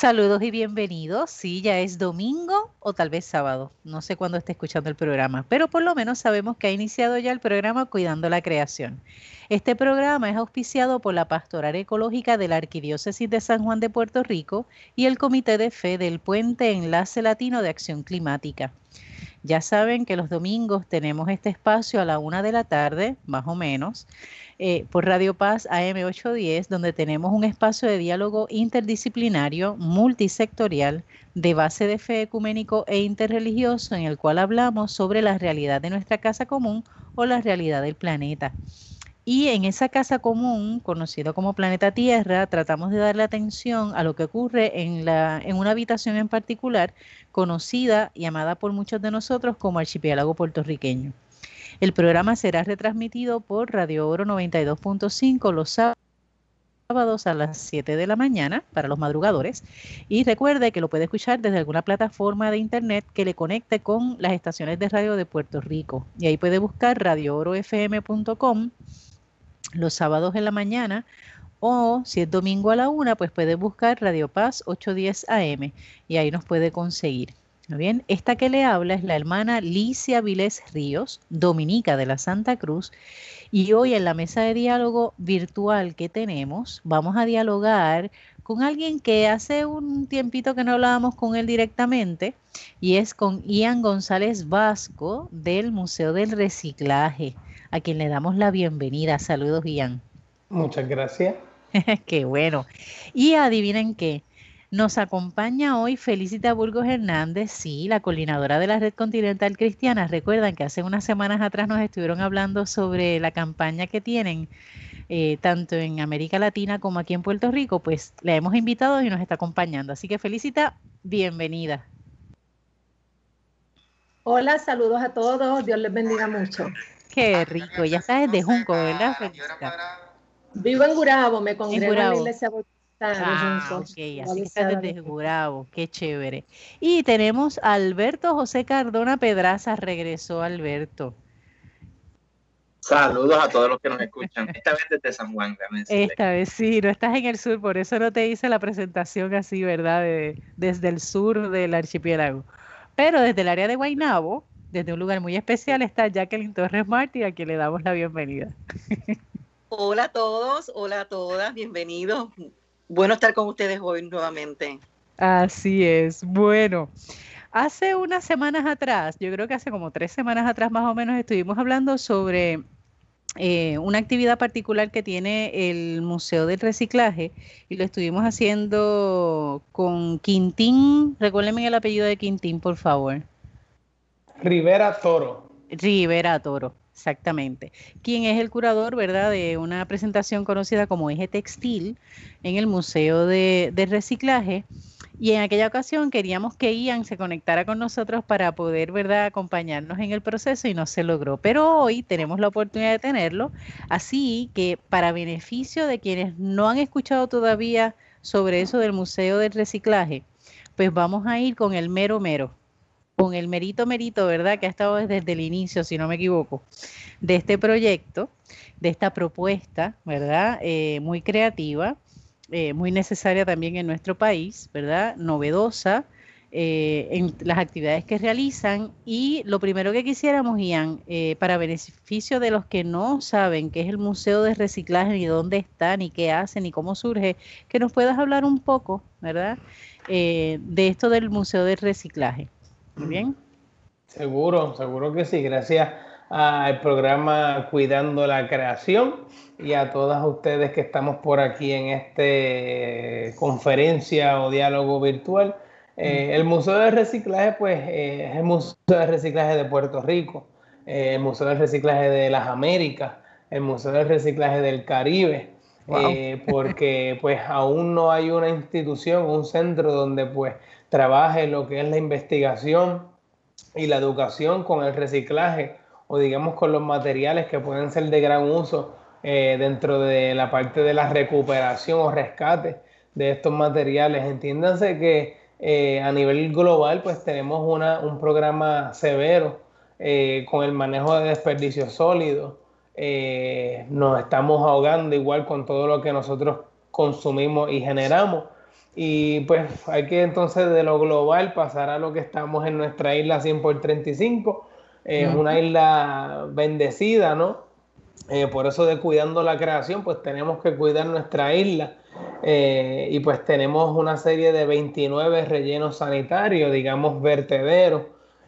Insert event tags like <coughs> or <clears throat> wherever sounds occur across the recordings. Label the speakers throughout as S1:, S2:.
S1: Saludos y bienvenidos. Sí, ya es domingo o tal vez sábado. No sé cuándo esté escuchando el programa, pero por lo menos sabemos que ha iniciado ya el programa Cuidando la Creación. Este programa es auspiciado por la Pastoral Ecológica de la Arquidiócesis de San Juan de Puerto Rico y el Comité de Fe del Puente Enlace Latino de Acción Climática. Ya saben que los domingos tenemos este espacio a la una de la tarde, más o menos, eh, por Radio Paz AM810, donde tenemos un espacio de diálogo interdisciplinario, multisectorial, de base de fe ecuménico e interreligioso, en el cual hablamos sobre la realidad de nuestra casa común o la realidad del planeta. Y en esa casa común, conocido como planeta Tierra, tratamos de darle atención a lo que ocurre en, la, en una habitación en particular, conocida y amada por muchos de nosotros como archipiélago puertorriqueño. El programa será retransmitido por Radio Oro 92.5 los sábados a las 7 de la mañana para los madrugadores. Y recuerde que lo puede escuchar desde alguna plataforma de internet que le conecte con las estaciones de radio de Puerto Rico. Y ahí puede buscar radioorofm.com los sábados en la mañana o si es domingo a la una, pues puede buscar Radio Paz 810 AM y ahí nos puede conseguir. Bien, esta que le habla es la hermana Licia Vilés Ríos, dominica de la Santa Cruz, y hoy en la mesa de diálogo virtual que tenemos, vamos a dialogar con alguien que hace un tiempito que no hablábamos con él directamente, y es con Ian González Vasco del Museo del Reciclaje, a quien le damos la bienvenida. Saludos, Ian.
S2: Muchas gracias. <laughs>
S1: qué bueno. Y adivinen qué, nos acompaña hoy Felicita Burgos Hernández, sí, la coordinadora de la Red Continental Cristiana. Recuerdan que hace unas semanas atrás nos estuvieron hablando sobre la campaña que tienen eh, tanto en América Latina como aquí en Puerto Rico. Pues la hemos invitado y nos está acompañando. Así que Felicita, bienvenida.
S3: Hola, saludos a todos. Dios les bendiga mucho.
S1: Qué rico. Ya sabes de Junco, ¿verdad, Felicita?
S3: Vivo en Gurabo, me congrego en la iglesia
S1: Ah, ok, así que está desde Gurabo, qué chévere. Y tenemos a Alberto José Cardona Pedraza, regresó Alberto.
S4: Saludos a todos los que nos escuchan, esta vez desde San Juan.
S1: Esta vez sí, no estás en el sur, por eso no te hice la presentación así, ¿verdad? desde el sur del archipiélago. Pero desde el área de Guaynabo, desde un lugar muy especial, está Jacqueline Torres Martí, a quien le damos la bienvenida.
S5: Hola a todos, hola a todas, bienvenidos bueno estar con ustedes hoy nuevamente.
S1: Así es. Bueno, hace unas semanas atrás, yo creo que hace como tres semanas atrás más o menos, estuvimos hablando sobre eh, una actividad particular que tiene el Museo del Reciclaje y lo estuvimos haciendo con Quintín. Recuérdenme el apellido de Quintín, por favor.
S2: Rivera Toro.
S1: Rivera Toro. Exactamente. Quien es el curador, ¿verdad?, de una presentación conocida como Eje Textil en el Museo de, Reciclaje. Y en aquella ocasión queríamos que Ian se conectara con nosotros para poder, ¿verdad?, acompañarnos en el proceso y no se logró. Pero hoy tenemos la oportunidad de tenerlo. Así que para beneficio de quienes no han escuchado todavía sobre eso del Museo del Reciclaje, pues vamos a ir con el mero mero con el merito merito, ¿verdad? Que ha estado desde el inicio, si no me equivoco, de este proyecto, de esta propuesta, ¿verdad? Eh, muy creativa, eh, muy necesaria también en nuestro país, ¿verdad? Novedosa eh, en las actividades que realizan. Y lo primero que quisiéramos, Ian, para beneficio de los que no saben qué es el Museo de Reciclaje, ni dónde está, ni qué hace, ni cómo surge, que nos puedas hablar un poco, ¿verdad? de esto del Museo de Reciclaje bien.
S2: Seguro, seguro que sí. Gracias al programa Cuidando la Creación y a todas ustedes que estamos por aquí en esta conferencia o diálogo virtual. Eh, el Museo de Reciclaje, pues, eh, es el Museo de Reciclaje de Puerto Rico, eh, el Museo de Reciclaje de las Américas, el Museo de Reciclaje del Caribe, porque pues aún no hay una institución, un centro donde pues trabaje lo que es la investigación y la educación con el reciclaje o digamos con los materiales que pueden ser de gran uso eh, dentro de la parte de la recuperación o rescate de estos materiales. Entiéndanse que eh, a nivel global pues tenemos una, un programa severo eh, con el manejo de desperdicios sólidos. nos estamos ahogando igual con todo lo que nosotros consumimos y generamos Y pues hay que entonces de lo global pasar a lo que estamos en nuestra isla 100 por 35. Es una isla bendecida, ¿no? Eh, por eso de cuidando la creación, pues tenemos que cuidar nuestra isla. Eh, y pues tenemos una serie de 29 rellenos sanitarios, digamos vertederos.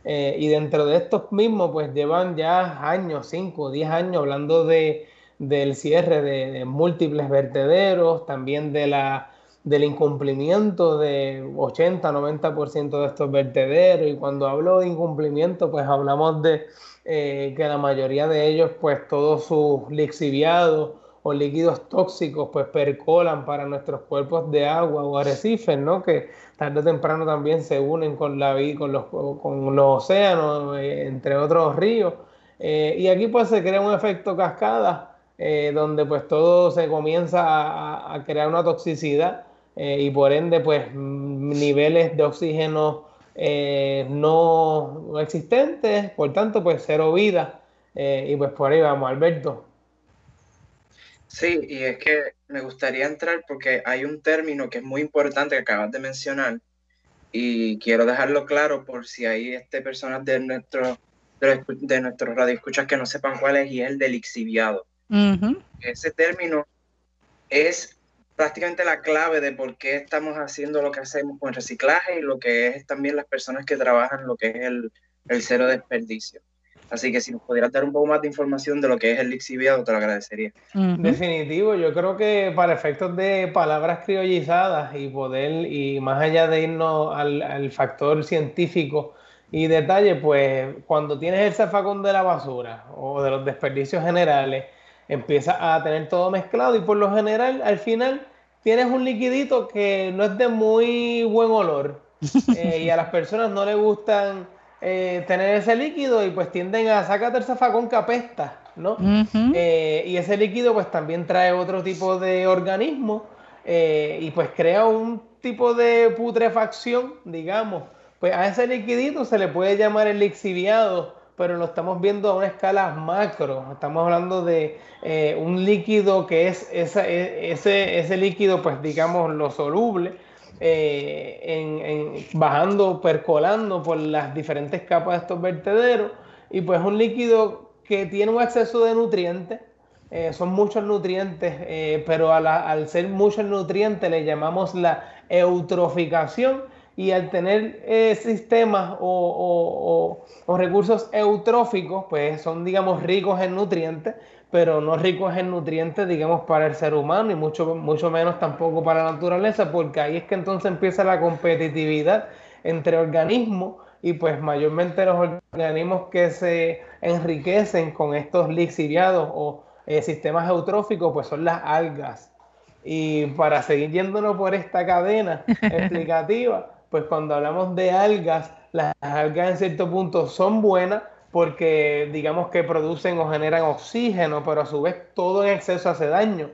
S2: Eh, y dentro de estos mismos, pues llevan ya años, 5 o 10 años, hablando de, del cierre de, múltiples vertederos, también de la, del incumplimiento de 80-90% de estos vertederos. Y cuando hablo de incumplimiento, pues hablamos de eh, que la mayoría de ellos, pues todos sus lixiviados o líquidos tóxicos, pues percolan para nuestros cuerpos de agua o arrecifes, ¿no? Que tarde o temprano también se unen con la con los, con los océanos, eh, entre otros ríos. Eh, y aquí pues se crea un efecto cascada, donde pues todo se comienza a, a crear una toxicidad y por ende pues niveles de oxígeno eh, no, existentes, por tanto, pues cero vida. Eh, y pues por ahí vamos, Alberto.
S4: Sí, y es que me gustaría entrar porque hay un término que es muy importante que acabas de mencionar y quiero dejarlo claro por si hay este, personas de nuestro de, de nuestros radioescuchas que no sepan cuál es y es el del lixiviado. Ese término es prácticamente la clave de por qué estamos haciendo lo que hacemos con el reciclaje y lo que es también las personas que trabajan lo que es el, el cero desperdicio. Así que si nos pudieras dar un poco más de información de lo que es el lixiviado, te lo agradecería.
S2: Definitivo, yo creo que para efectos de palabras criollizadas y poder, y más allá de irnos al, al factor científico y detalle, pues cuando tienes el zafacón de la basura o de los desperdicios generales, empieza a tener todo mezclado y por lo general al final tienes un liquidito que no es de muy buen olor <laughs> eh, y a las personas no les gustan eh, tener ese líquido y pues tienden a sacar el zafacón que apesta, ¿no? Eh, y ese líquido pues también trae otro tipo de organismo y pues crea un tipo de putrefacción, digamos. Pues a ese liquidito se le puede llamar el lixiviado pero lo estamos viendo a una escala macro. Estamos hablando de eh, un líquido que es e, ese, ese líquido, pues digamos, lo soluble, eh, en, bajando, percolando por las diferentes capas de estos vertederos, y pues un líquido que tiene un exceso de nutrientes. Eh, son muchos nutrientes, pero al ser muchos nutrientes le llamamos la eutroficación, y al tener eh, sistemas o, recursos eutróficos, pues son, digamos, ricos en nutrientes, pero no ricos en nutrientes, digamos, para el ser humano y mucho, mucho menos tampoco para la naturaleza, porque ahí es que entonces empieza la competitividad entre organismos y pues mayormente los organismos que se enriquecen con estos lixiviados o eh, sistemas eutróficos, pues son las algas. Y para seguir yéndonos por esta cadena <laughs> explicativa, pues cuando hablamos de algas, las algas en cierto punto son buenas porque digamos que producen o generan oxígeno, pero a su vez todo en exceso hace daño.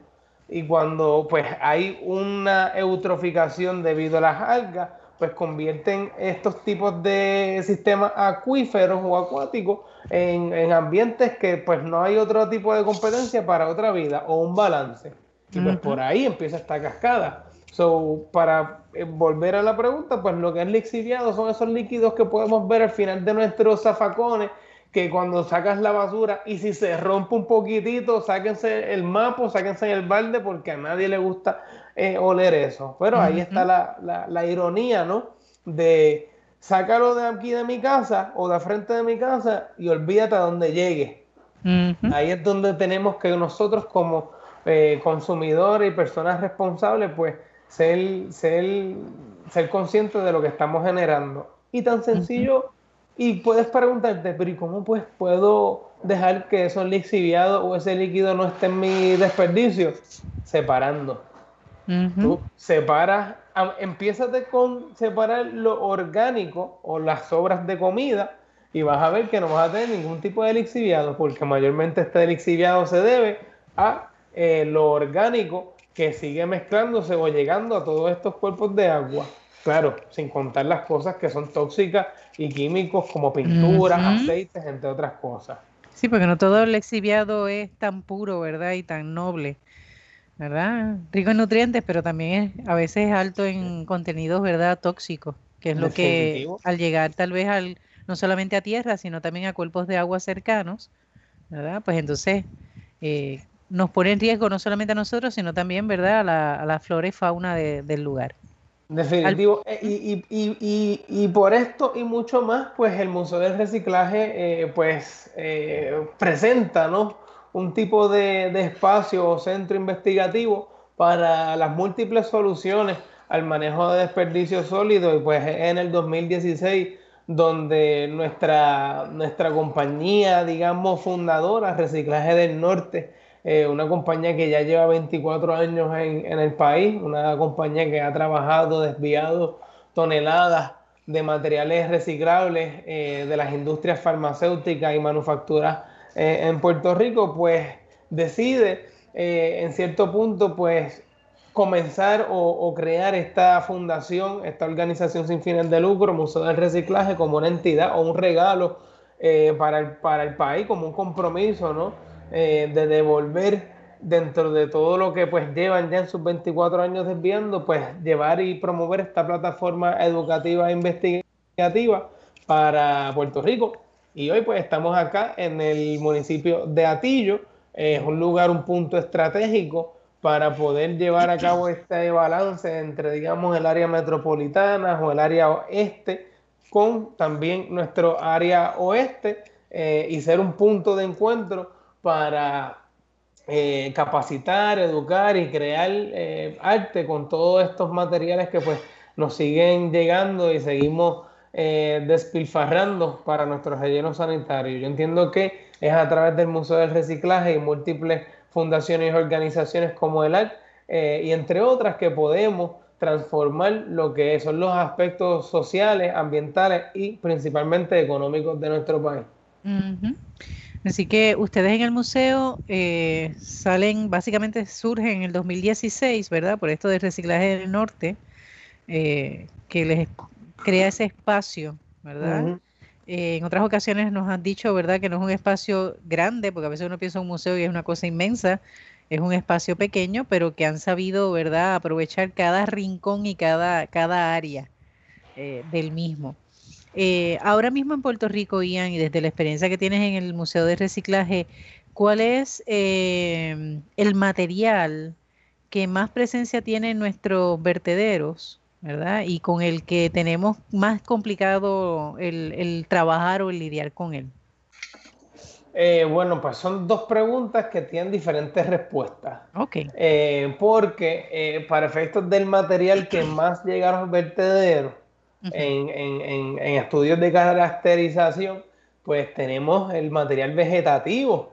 S2: Y cuando pues hay una eutroficación debido a las algas, pues convierten estos tipos de sistemas acuíferos o acuáticos en, en, ambientes que pues no hay otro tipo de competencia para otra vida o un balance. Y pues por ahí empieza esta cascada. So, para eh, volver a la pregunta, pues lo que es lixiviado son esos líquidos que podemos ver al final de nuestros zafacones, que cuando sacas la basura y si se rompe un poquitito, sáquense el mapo, sáquense el balde, porque a nadie le gusta eh, oler eso. Pero ahí está la, la, ironía, ¿no? De sácalo de aquí de mi casa o de frente de mi casa y olvídate a donde llegue. Ahí es donde tenemos que nosotros como eh, consumidores y personas responsables, pues ser, ser, ser consciente de lo que estamos generando. Y tan sencillo, y puedes preguntarte, pero ¿y cómo pues puedo dejar que eso lixiviado o ese líquido no esté en mi desperdicio? Separando. Tú separas, empiezas con separar lo orgánico o las sobras de comida y vas a ver que no vas a tener ningún tipo de lixiviado, porque mayormente este lixiviado se debe a eh, lo orgánico que sigue mezclándose o llegando a todos estos cuerpos de agua. Claro, sin contar las cosas que son tóxicas y químicos como pinturas, aceites, entre otras cosas.
S1: Sí, porque no todo el exhibiado es tan puro, ¿verdad? Y tan noble. ¿verdad? Rico en nutrientes, pero también es, a veces alto en contenidos, ¿verdad? Tóxicos, que es lo que al llegar tal vez al, no solamente a tierra, sino también a cuerpos de agua cercanos, ¿verdad? Pues entonces eh, nos pone en riesgo no solamente a nosotros, sino también, ¿verdad? A la, a la flora y fauna del lugar.
S2: Definitivo. Eh, y, y, y, y, por esto y mucho más, pues el Museo del Reciclaje, eh, pues presenta, ¿no? un tipo de, espacio o centro investigativo para las múltiples soluciones al manejo de desperdicios sólidos y pues en el 2016 donde nuestra, nuestra compañía, digamos, fundadora, Reciclaje del Norte, eh, una compañía que ya lleva 24 años en, el país, una compañía que ha trabajado, desviado toneladas de materiales reciclables eh, de las industrias farmacéuticas y manufacturas eh, en Puerto Rico, pues decide en cierto punto, pues comenzar o, crear esta fundación, esta organización sin fines de lucro, Museo del Reciclaje, como una entidad o un regalo para, el, para el país, como un compromiso, ¿no? De devolver dentro de todo lo que pues llevan ya en sus 24 años desviando, pues llevar y promover esta plataforma educativa e investigativa para Puerto Rico. Y hoy pues estamos acá en el municipio de Atillo, es un lugar, un punto estratégico para poder llevar a cabo este balance entre, digamos, el área metropolitana o el área oeste con también nuestro área oeste eh, y ser un punto de encuentro para eh, capacitar, educar y crear eh, arte con todos estos materiales que pues nos siguen llegando y seguimos eh, despilfarrando para nuestros rellenos sanitarios. Yo entiendo que es a través del Museo del Reciclaje y múltiples fundaciones y organizaciones como el ARC y entre otras que podemos transformar lo que son los aspectos sociales, ambientales y principalmente económicos de nuestro país.
S1: Así que ustedes en el museo eh, salen, básicamente surgen en el 2016, ¿verdad? Por esto del reciclaje del norte, que les crea ese espacio, ¿verdad? Eh, en otras ocasiones nos han dicho, ¿verdad?, que no es un espacio grande, porque a veces uno piensa en un museo y es una cosa inmensa, es un espacio pequeño, pero que han sabido, ¿verdad?, aprovechar cada rincón y cada, cada área eh, del mismo. Eh, ahora mismo en Puerto Rico, Ian, y desde la experiencia que tienes en el Museo de Reciclaje, ¿cuál es el material que más presencia tiene en nuestros vertederos ¿verdad? Y con el que tenemos más complicado el, trabajar o el lidiar con él.
S2: Eh, bueno, pues son dos preguntas que tienen diferentes respuestas.
S1: Ok.
S2: Eh, porque eh, para efectos del material que más llega a los vertederos en, estudios de caracterización, pues tenemos el material vegetativo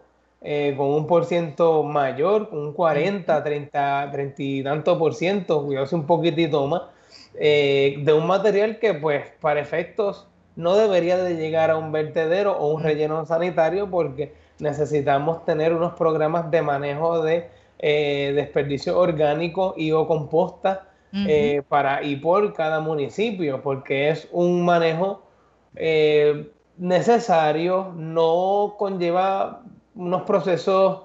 S2: con un por ciento mayor, un 40, 30, 30 y tanto por ciento, cuidado un poquitito más, eh, de un material que pues para efectos no debería de llegar a un vertedero o un relleno sanitario porque necesitamos tener unos programas de manejo de eh, desperdicio orgánico y o composta eh, para y por cada municipio porque es un manejo necesario, no conlleva unos procesos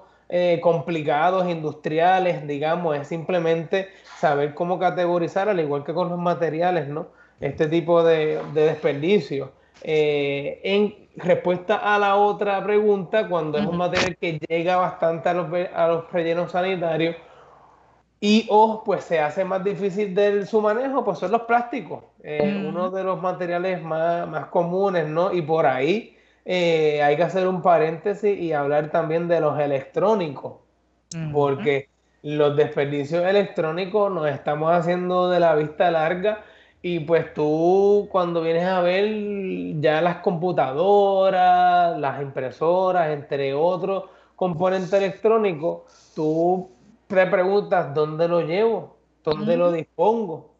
S2: complicados, industriales, digamos, es simplemente saber cómo categorizar, al igual que con los materiales, ¿no? Este tipo de, desperdicio. Eh, en respuesta a la otra pregunta, cuando es un material que llega bastante a los, a los rellenos sanitarios y o pues se hace más difícil de su manejo, pues son los plásticos, eh, uno de los materiales más, comunes, ¿no? Y por ahí eh, hay que hacer un paréntesis y hablar también de los electrónicos, porque los desperdicios electrónicos nos estamos haciendo de la vista larga y pues tú cuando vienes a ver ya las computadoras, las impresoras, entre otros componentes electrónicos, tú te preguntas dónde lo llevo, dónde lo dispongo.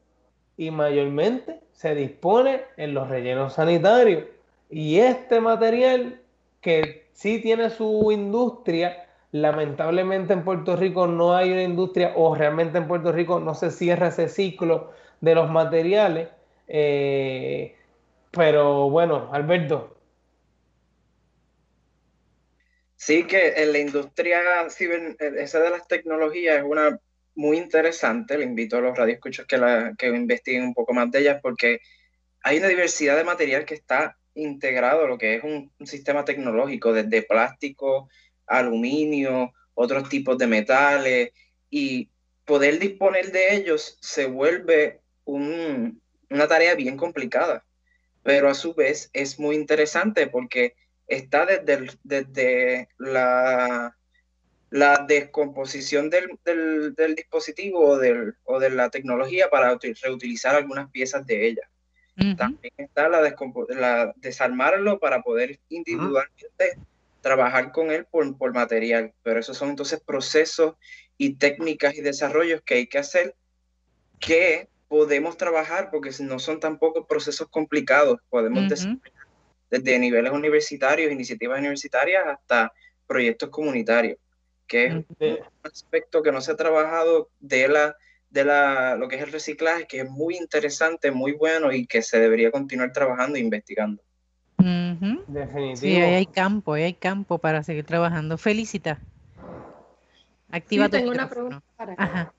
S2: Y mayormente se dispone en los rellenos sanitarios. Y este material que sí tiene su industria, Lamentablemente en Puerto Rico no hay una industria o realmente en Puerto Rico no se cierra ese ciclo de los materiales. Eh, pero bueno, Alberto.
S4: Sí, que en la industria, esa de las tecnologías es una muy interesante. Le invito a los radioescuchos que, la, que investiguen un poco más de ellas porque hay una diversidad de material que está integrado lo que es un, sistema tecnológico, desde plástico, aluminio, otros tipos de metales, y poder disponer de ellos se vuelve una tarea bien complicada, pero a su vez es muy interesante porque está desde, desde la, la descomposición del, dispositivo o, del, o de la tecnología para reutilizar algunas piezas de ella. También está la, la, desarmarlo para poder individualmente trabajar con él por, por, material. Pero esos son entonces procesos y técnicas y desarrollos que hay que hacer que podemos trabajar porque no son tampoco procesos complicados. Podemos desde niveles universitarios, iniciativas universitarias, hasta proyectos comunitarios, que es un aspecto que no se ha trabajado de la de la, lo que es el reciclaje, que es muy interesante, muy bueno y que se debería continuar trabajando e investigando.
S1: Definitivo. Sí, hay campo, hay campo para seguir trabajando. Felicita.
S3: Activa sí, tengo una pregunta para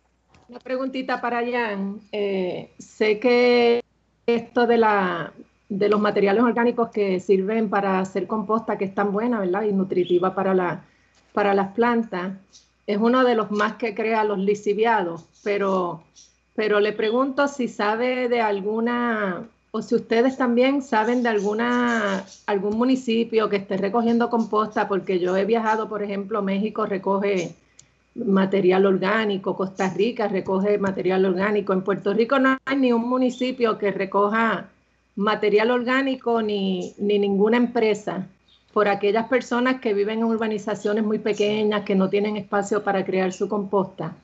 S3: Una preguntita para Jan. Eh, sé que esto de la de los materiales orgánicos que sirven para hacer composta, que es tan buena, ¿verdad? Y nutritiva para, la, para las plantas, es uno de los más que crea los lisiviados, pero, pero le pregunto si sabe de alguna, o si ustedes también saben de alguna, algún municipio que esté recogiendo composta, porque yo he viajado, por ejemplo, México recoge material orgánico, Costa Rica recoge material orgánico, en Puerto Rico no hay ni un municipio que recoja material orgánico ni, ni ninguna empresa por aquellas personas que viven en urbanizaciones muy pequeñas, que no tienen espacio para crear su composta?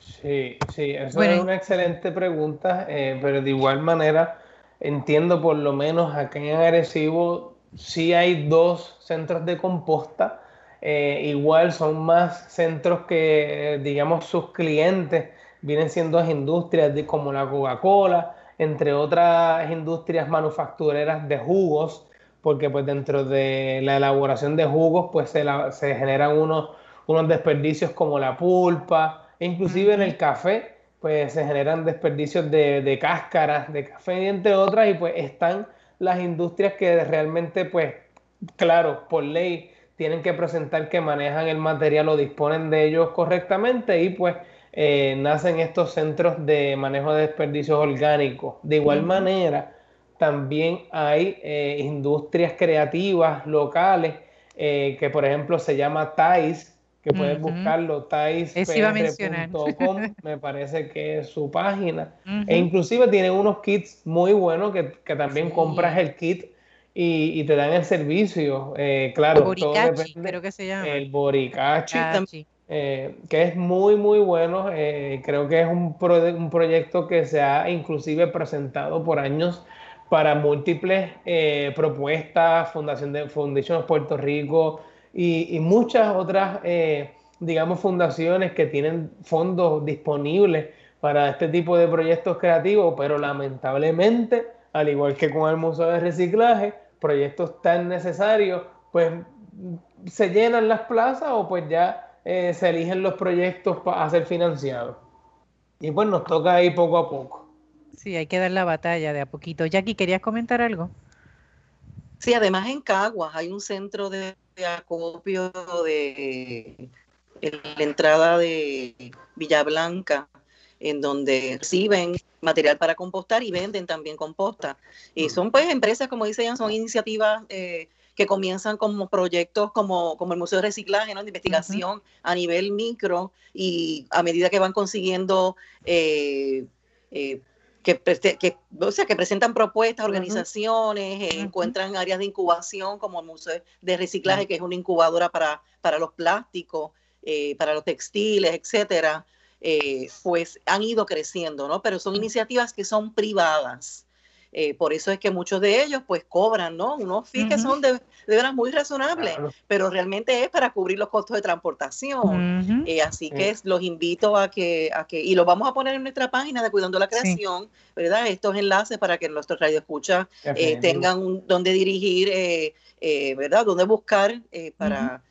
S2: Sí, sí, eso es una excelente pregunta, eh, pero de igual manera entiendo por lo menos aquí en Agresivo sí hay dos centros de composta, eh, igual son más centros que, digamos, sus clientes vienen siendo industrias como la Coca-Cola, entre otras industrias manufactureras de jugos, porque pues dentro de la elaboración de jugos pues se, se generan unos, unos desperdicios como la pulpa, e inclusive en el café pues se generan desperdicios de, de cáscaras de café y entre otras y pues están las industrias que realmente pues claro, por ley tienen que presentar que manejan el material o disponen de ellos correctamente y pues eh, nacen estos centros de manejo de desperdicios orgánicos. De igual manera, también hay eh, industrias creativas locales eh, que, por ejemplo, se llama TAIS, que puedes buscarlo, taispr.com, <laughs> me parece que es su página. E inclusive tienen unos kits muy buenos que, también compras el kit y, te dan el servicio. Eh, claro, todo
S1: creo que se llama.
S2: El Boricachi. Que es muy, muy bueno. creo que es un, un proyecto que se ha inclusive presentado por años para múltiples eh, propuestas, Fundación de Puerto Rico y, muchas otras, eh, digamos, fundaciones que tienen fondos disponibles para este tipo de proyectos creativos, pero lamentablemente, al igual que con el Museo de Reciclaje, proyectos tan necesarios, pues se llenan las plazas o pues ya eh, se eligen los proyectos para ser financiados. Y pues nos toca ahí poco a poco.
S1: Sí, hay que dar la batalla de a poquito. Jackie, ¿querías comentar algo?
S5: Sí, además en Caguas hay un centro de, acopio de, la entrada de Villa Blanca, en donde reciben material para compostar y venden también composta. Y son pues empresas, como dicen, son iniciativas eh, que comienzan como proyectos como, como el Museo de Reciclaje, ¿no? de investigación a nivel micro y a medida que van consiguiendo eh, eh, que, o sea, que presentan propuestas, organizaciones, eh, encuentran áreas de incubación como el Museo de Reciclaje, que es una incubadora para, para los plásticos, eh, para los textiles, etcétera, eh, pues han ido creciendo, ¿no? Pero son iniciativas que son privadas. Eh, por eso es que muchos de ellos pues cobran, ¿no? Unos fees que son de, de veras muy razonables, pero realmente es para cubrir los costos de transportación. Eh, así que los invito a que, a que, y lo vamos a poner en nuestra página de Cuidando la Creación, ¿verdad? Estos enlaces para que nuestros radioescuchas eh, tengan un, donde dirigir, ¿verdad? Donde buscar para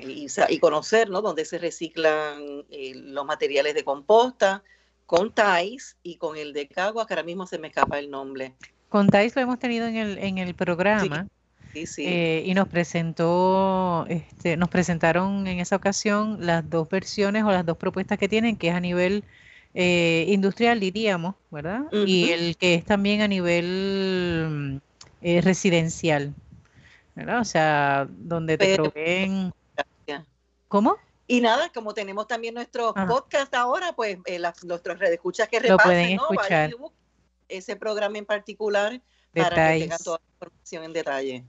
S5: y, conocer ¿no? dónde se reciclan eh, los materiales de composta, con TAIS y con el de Cagua, que ahora mismo se me escapa el nombre.
S1: Con TAIS lo hemos tenido en el, en el programa. Sí, sí, eh, y nos presentó, este, nos presentaron en esa ocasión las dos versiones o las dos propuestas que tienen, que es a nivel eh, industrial, diríamos, ¿verdad? Y el que es también a nivel residencial, ¿verdad? O sea, donde te proveen ¿Cómo?
S5: Y nada, como tenemos también nuestro podcast ahora, pues eh, nuestros redes escuchas que repasen, ¿no? escuchar. ese programa en particular para que tengan toda la información en detalle.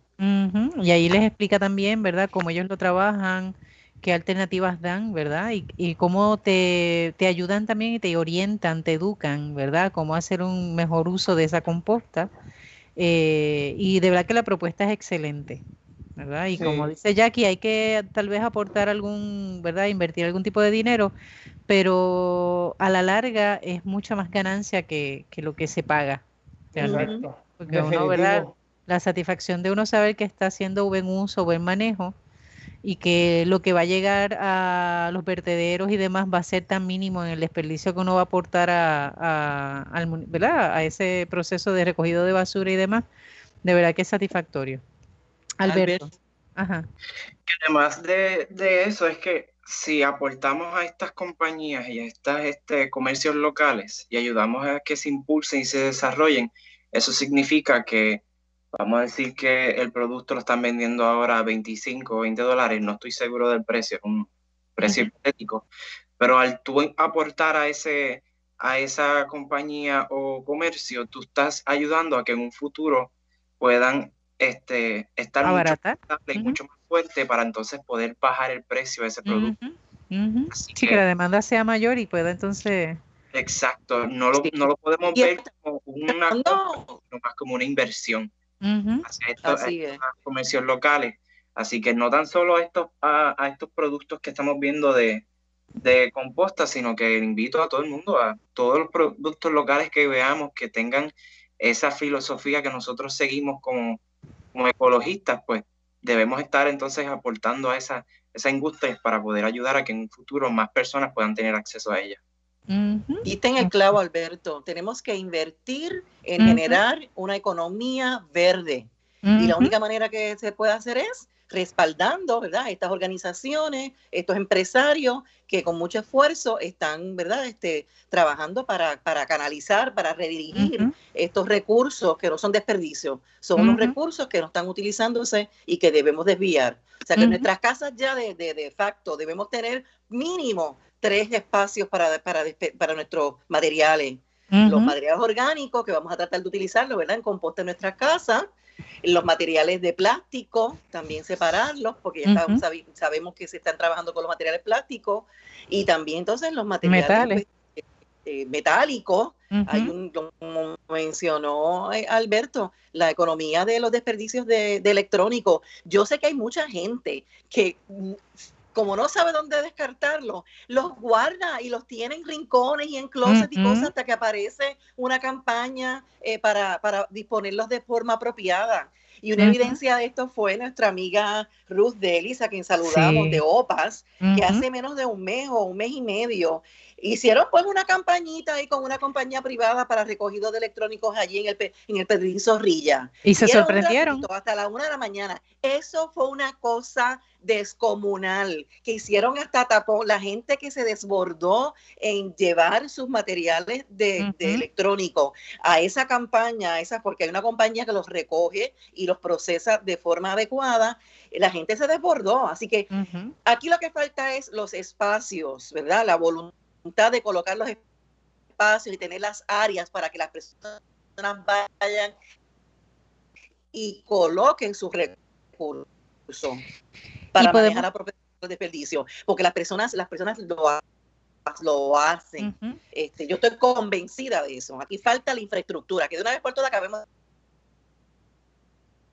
S1: Y ahí les explica también, ¿verdad?, cómo ellos lo trabajan, qué alternativas dan, ¿verdad? Y, cómo te, ayudan también y te orientan, te educan, ¿verdad? Cómo hacer un mejor uso de esa composta. Eh, y de verdad que la propuesta es excelente. ¿Verdad? Y como dice Jackie, hay que tal vez aportar algún, ¿verdad? Invertir algún tipo de dinero, pero a la larga es mucha más ganancia que, lo que se paga. Exacto. Porque uno, ¿verdad? La satisfacción de uno saber que está haciendo buen uso, buen manejo y que lo que va a llegar a los vertederos y demás va a ser tan mínimo en el desperdicio que uno va a aportar a, ¿verdad? a ese proceso de recogido de basura y demás, de verdad que es satisfactorio. Alberto. Ajá.
S4: además de, eso es que si aportamos a estas compañías y a estos este, comercios locales y ayudamos a que se impulsen y se desarrollen, eso significa que, vamos a decir que el producto lo están vendiendo ahora a 25 o 20 dólares, no estoy seguro del precio, es un precio hipotético, pero al tú aportar a, ese, a esa compañía o comercio, tú estás ayudando a que en un futuro puedan este, estar mucho, más fuerte para entonces poder bajar el precio de ese producto.
S1: sí, que, la demanda sea mayor y pueda entonces...
S4: Exacto, no lo, no lo podemos ver como una más como una inversión. Hacia estos, comercios locales. Así que no tan solo a estos, a, estos productos que estamos viendo de, de composta, sino que invito a todo el mundo, a todos los productos locales que veamos que tengan esa filosofía que nosotros seguimos como, como ecologistas, pues debemos estar entonces aportando a esa, esa industria para poder ayudar a que en un futuro más personas puedan tener acceso a ella.
S5: Y ten el clavo, Alberto. Tenemos que invertir en generar una economía verde. Y la única manera que se puede hacer es respaldando, ¿verdad? Estas organizaciones, estos empresarios que con mucho esfuerzo están, ¿verdad? Este, trabajando para, para canalizar, para redirigir estos recursos que no son desperdicios, son unos recursos que no están utilizándose y que debemos desviar. O sea que en nuestras casas ya de, de, facto debemos tener mínimo tres espacios para, para, para nuestros materiales. Los materiales orgánicos que vamos a tratar de utilizarlo, ¿verdad? En composta en nuestras casas los materiales de plástico, también separarlos, porque ya sabemos que se están trabajando con los materiales plásticos y también entonces los materiales pues, eh, metálicos. Hay un, como mencionó eh, Alberto, la economía de los desperdicios de, de electrónicos. Yo sé que hay mucha gente que como no sabe dónde descartarlo, los guarda y los tiene en rincones y en closets y cosas hasta que aparece una campaña eh, para, disponerlos de forma apropiada. Y una evidencia de esto fue nuestra amiga Ruth Delis, a quien saludamos de OPAS, que hace menos de un mes o un mes y medio hicieron pues una campañita ahí con una compañía privada para recogido de electrónicos allí en el, en el Pedrín Zorrilla.
S1: Y se sorprendieron.
S5: Hasta la una de la mañana. Eso fue una cosa descomunal, que hicieron hasta tapón, la gente que se desbordó en llevar sus materiales de, electrónico a esa campaña, esa, porque hay una compañía que los recoge y los procesa de forma adecuada, la gente se desbordó. Así que aquí lo que falta es los espacios, ¿verdad? La voluntad de colocar los espacios y tener las áreas para que las personas vayan y coloquen sus recursos para manejar a el desperdicio, porque las personas, las personas lo, lo hacen. este, yo estoy convencida de eso. Aquí falta la infraestructura, que de una vez por todas acabemos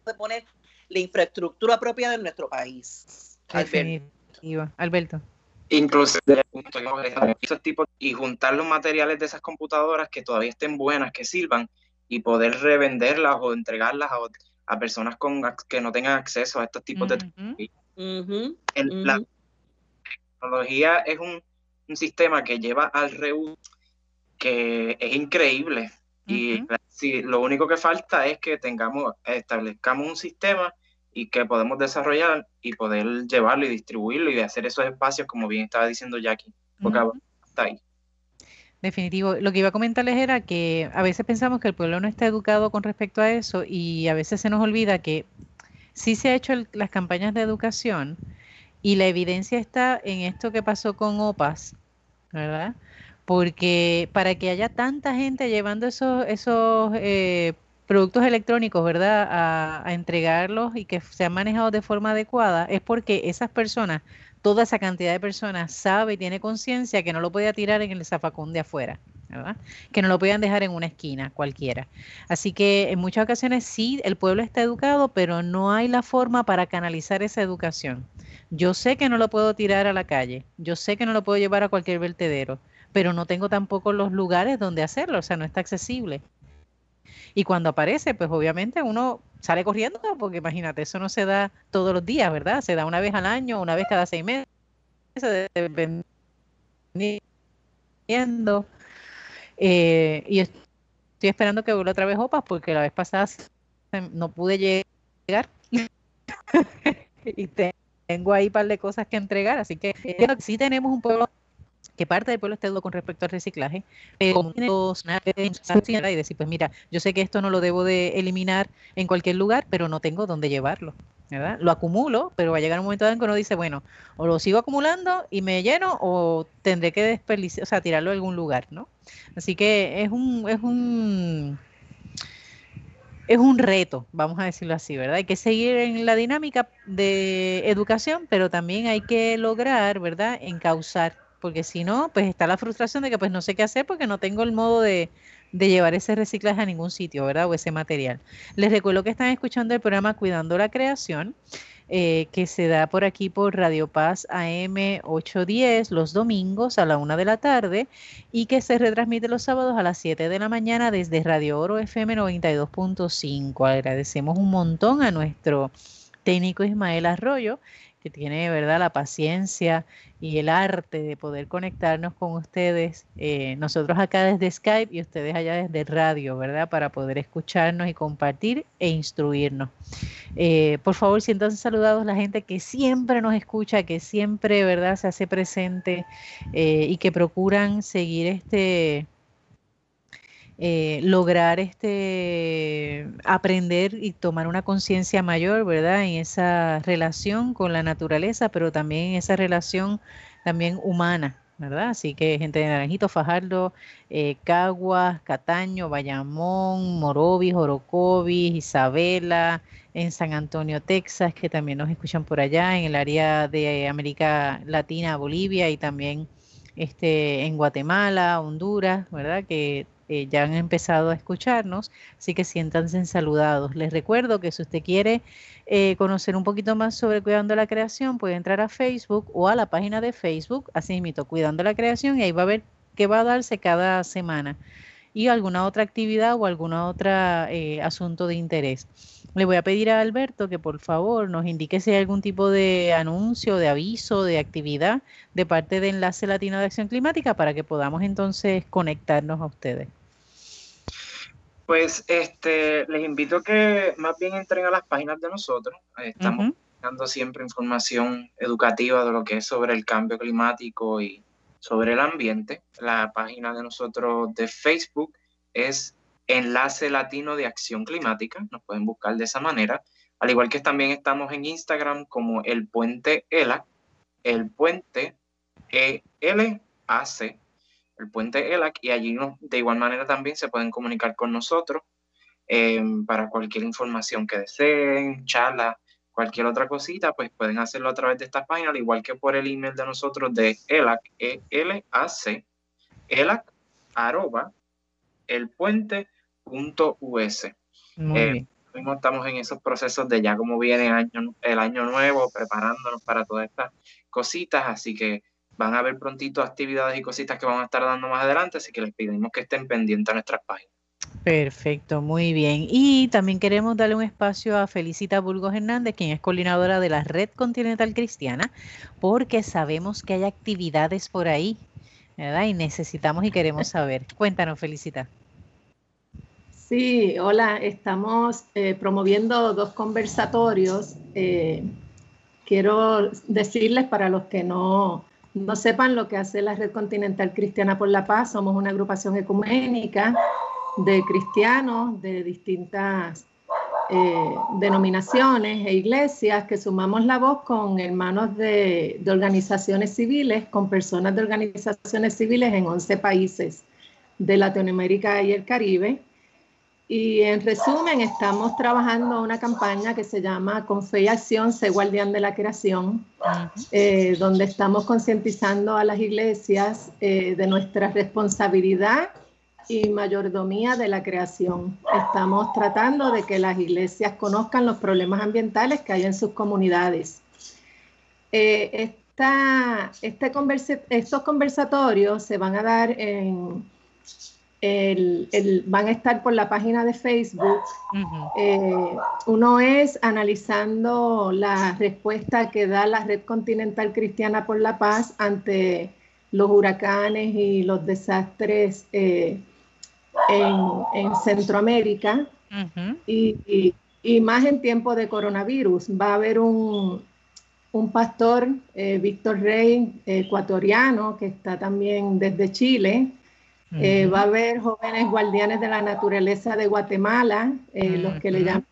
S5: de poner la infraestructura apropiada en nuestro país.
S1: Alberto. Alberto.
S4: Incluso esos tipos y juntar los materiales de esas computadoras que todavía estén buenas, que sirvan y poder revenderlas o entregarlas a, a personas con, que no tengan acceso a estos tipos de tecnología. La tecnología es un, sistema que lleva al reuso que es increíble. Y si, lo único que falta es que tengamos, establezcamos un sistema y que podemos desarrollar y poder llevarlo y distribuirlo y hacer esos espacios como bien estaba diciendo Jackie, porque está ahí.
S1: Definitivo. Lo que iba a comentarles era que a veces pensamos que el pueblo no está educado con respecto a eso y a veces se nos olvida que sí se ha hecho las campañas de educación y la evidencia está en esto que pasó con OPAS, ¿verdad? Porque para que haya tanta gente llevando esos, esos eh, productos electrónicos, ¿verdad?, a, entregarlos y que sean manejados de forma adecuada, es porque esas personas toda esa cantidad de personas sabe y tiene conciencia que no lo podía tirar en el zafacón de afuera, ¿verdad? que no lo podían dejar en una esquina cualquiera. Así que en muchas ocasiones sí, el pueblo está educado, pero no hay la forma para canalizar esa educación. Yo sé que no lo puedo tirar a la calle, yo sé que no lo puedo llevar a cualquier vertedero, pero no tengo tampoco los lugares donde hacerlo, o sea, no está accesible. Y cuando aparece, pues obviamente uno sale corriendo, porque imagínate, eso no se da todos los días, ¿verdad? Se da una vez al año, una vez cada seis meses, dependiendo. Eh, y estoy esperando que vuelva otra vez OPAS, porque la vez pasada no pude llegar. <laughs> y tengo ahí un par de cosas que entregar, así que sí tenemos un pueblo que parte del pueblo esté con respecto al reciclaje, pero y decir, pues mira, yo sé que esto no lo debo de eliminar en cualquier lugar, pero no tengo dónde llevarlo. ¿verdad? Lo acumulo, pero va a llegar un momento en que uno dice, bueno, o lo sigo acumulando y me lleno, o tendré que desperdiciar, o sea, tirarlo a algún lugar, ¿no? Así que es un, es un es un reto, vamos a decirlo así, ¿verdad? Hay que seguir en la dinámica de educación, pero también hay que lograr, ¿verdad?, encauzar porque si no, pues está la frustración de que pues no sé qué hacer porque no tengo el modo de, llevar ese reciclaje a ningún sitio, ¿verdad? O ese material. Les recuerdo que están escuchando el programa Cuidando la Creación. Eh, que se da por aquí por Radio Paz AM 810 los domingos a la una de la tarde y que se retransmite los sábados a las 7 de la mañana desde Radio Oro FM 92.5. Agradecemos un montón a nuestro técnico Ismael Arroyo que tiene, ¿verdad?, la paciencia y el arte de poder conectarnos con ustedes, eh, nosotros acá desde Skype y ustedes allá desde radio, ¿verdad?, para poder escucharnos y compartir e instruirnos. Eh, por favor, siéntanse saludados la gente que siempre nos escucha, que siempre, ¿verdad?, se hace presente eh, y que procuran seguir este eh, lograr este aprender y tomar una conciencia mayor, ¿verdad? En esa relación con la naturaleza, pero también en esa relación también humana, ¿verdad? Así que gente de Naranjito, Fajardo, eh, Caguas, Cataño, Bayamón, Morovis, Orocovis, Isabela, en San Antonio, Texas, que también nos escuchan por allá, en el área de América Latina, Bolivia y también este, en Guatemala, Honduras, ¿verdad? Que eh, ya han empezado a escucharnos, así que siéntanse saludados. Les recuerdo que si usted quiere eh, conocer un poquito más sobre Cuidando la Creación, puede entrar a Facebook o a la página de Facebook, así mismo, Cuidando la Creación, y ahí va a ver qué va a darse cada semana y alguna otra actividad o algún otro eh, asunto de interés. Le voy a pedir a Alberto que por favor nos indique si hay algún tipo de anuncio, de aviso, de actividad de parte de Enlace Latino de Acción Climática para que podamos entonces conectarnos a ustedes.
S4: Pues este, les invito a que más bien entren a las páginas de nosotros. Estamos dando siempre información educativa de lo que es sobre el cambio climático y sobre el ambiente. La página de nosotros de Facebook es Enlace Latino de Acción Climática, nos pueden buscar de esa manera. Al igual que también estamos en Instagram como el puente ELAC, el puente ELAC, el puente ELAC, y allí de igual manera también se pueden comunicar con nosotros eh, para cualquier información que deseen, charla, cualquier otra cosita, pues pueden hacerlo a través de esta página, al igual que por el email de nosotros de ELAC, E L A C, ELAC, arroba, el puente .us. Eh, estamos en esos procesos de ya como viene el año, el año nuevo, preparándonos para todas estas cositas, así que van a haber prontito actividades y cositas que van a estar dando más adelante, así que les pedimos que estén pendientes a nuestras páginas.
S1: Perfecto, muy bien. Y también queremos darle un espacio a Felicita Burgos Hernández, quien es coordinadora de la Red Continental Cristiana, porque sabemos que hay actividades por ahí, ¿verdad? Y necesitamos y queremos saber. Cuéntanos, Felicita.
S3: Sí, hola, estamos eh, promoviendo dos conversatorios. Eh, quiero decirles para los que no, no sepan lo que hace la Red Continental Cristiana por la Paz, somos una agrupación ecuménica de cristianos de distintas eh, denominaciones e iglesias que sumamos la voz con hermanos de, organizaciones civiles, con personas de organizaciones civiles en 11 países de Latinoamérica y el Caribe. Y en resumen, estamos trabajando una campaña que se llama Con Fe y Acción, Sé Guardián de la Creación, eh, donde estamos concientizando a las iglesias eh, de nuestra responsabilidad y mayordomía de la creación. Estamos tratando de que las iglesias conozcan los problemas ambientales que hay en sus comunidades. Eh, este estos conversatorios se van a dar en, el, van a estar por la página de Facebook. Eh, uno es analizando la respuesta que da la Red Continental Cristiana por la Paz ante los huracanes y los desastres eh, en, Centroamérica y, más en tiempo de coronavirus. Va a haber un, un pastor, eh, Víctor Rey, ecuatoriano, que está también desde Chile. Eh, va a haber jóvenes guardianes de la naturaleza de Guatemala, eh, los que le llaman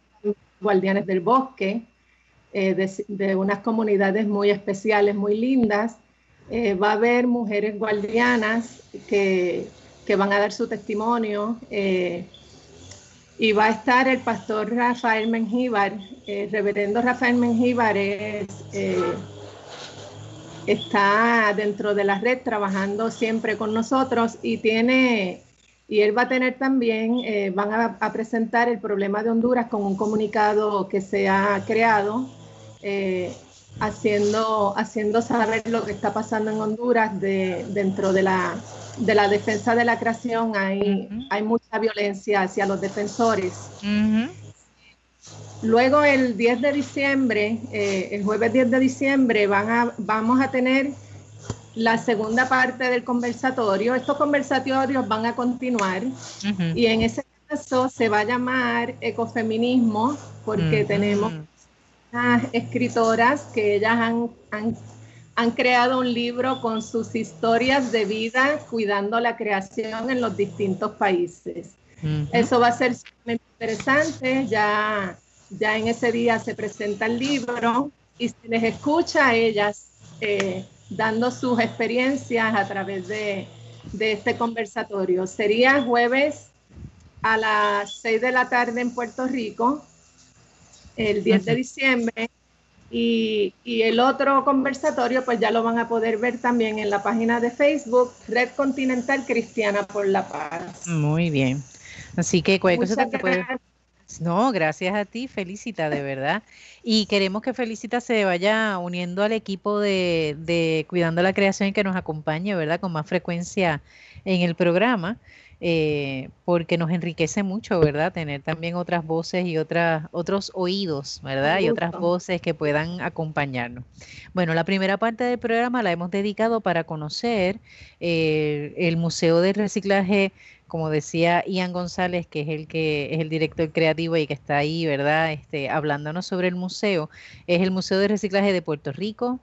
S3: guardianes del bosque, de, de, unas comunidades muy especiales, muy lindas. va a haber mujeres guardianas que que van a dar su testimonio. Eh, y va a estar el pastor Rafael Mengíbar. El reverendo Rafael Mengíbar es, eh, está dentro de la red trabajando siempre con nosotros y tiene, y él va a tener también, eh, van a, presentar el problema de Honduras con un comunicado que se ha creado haciendo, haciendo saber lo que está pasando en Honduras de, dentro de la, de la defensa de la creación. Hay, hay mucha violencia hacia los defensores. Luego el 10 de diciembre, eh, el jueves 10 de diciembre, van a, vamos a tener la segunda parte del conversatorio. Estos conversatorios van a continuar y en ese caso se va a llamar ecofeminismo porque tenemos escritoras que ellas han, han, creado un libro con sus historias de vida cuidando la creación en los distintos países. Eso va a ser interesante. Ya, ya en ese día se presenta el libro y se les escucha a ellas eh, dando sus experiencias a través de, de este conversatorio. Sería jueves a las 6 de la tarde en Puerto Rico el 10 de diciembre. Y, el otro conversatorio, pues ya lo van a poder ver también en la página de Facebook, Red Continental Cristiana por la Paz.
S1: Muy bien. Así que cualquier cosa te puede... No, gracias a ti, Felicita, de verdad. Y queremos que Felicita se vaya uniendo al equipo de, de Cuidando la Creación y que nos acompañe, ¿verdad? Con más frecuencia en el programa. Eh, porque nos enriquece mucho, ¿verdad? Tener también otras voces y otras, otros oídos, ¿verdad? Y otras voces que puedan acompañarnos. Bueno, la primera parte del programa la hemos dedicado para conocer eh, el Museo de Reciclaje como decía Ian González, que es el que es el director creativo y que está ahí, ¿verdad? Este, hablándonos sobre el museo, es el Museo de Reciclaje de Puerto Rico,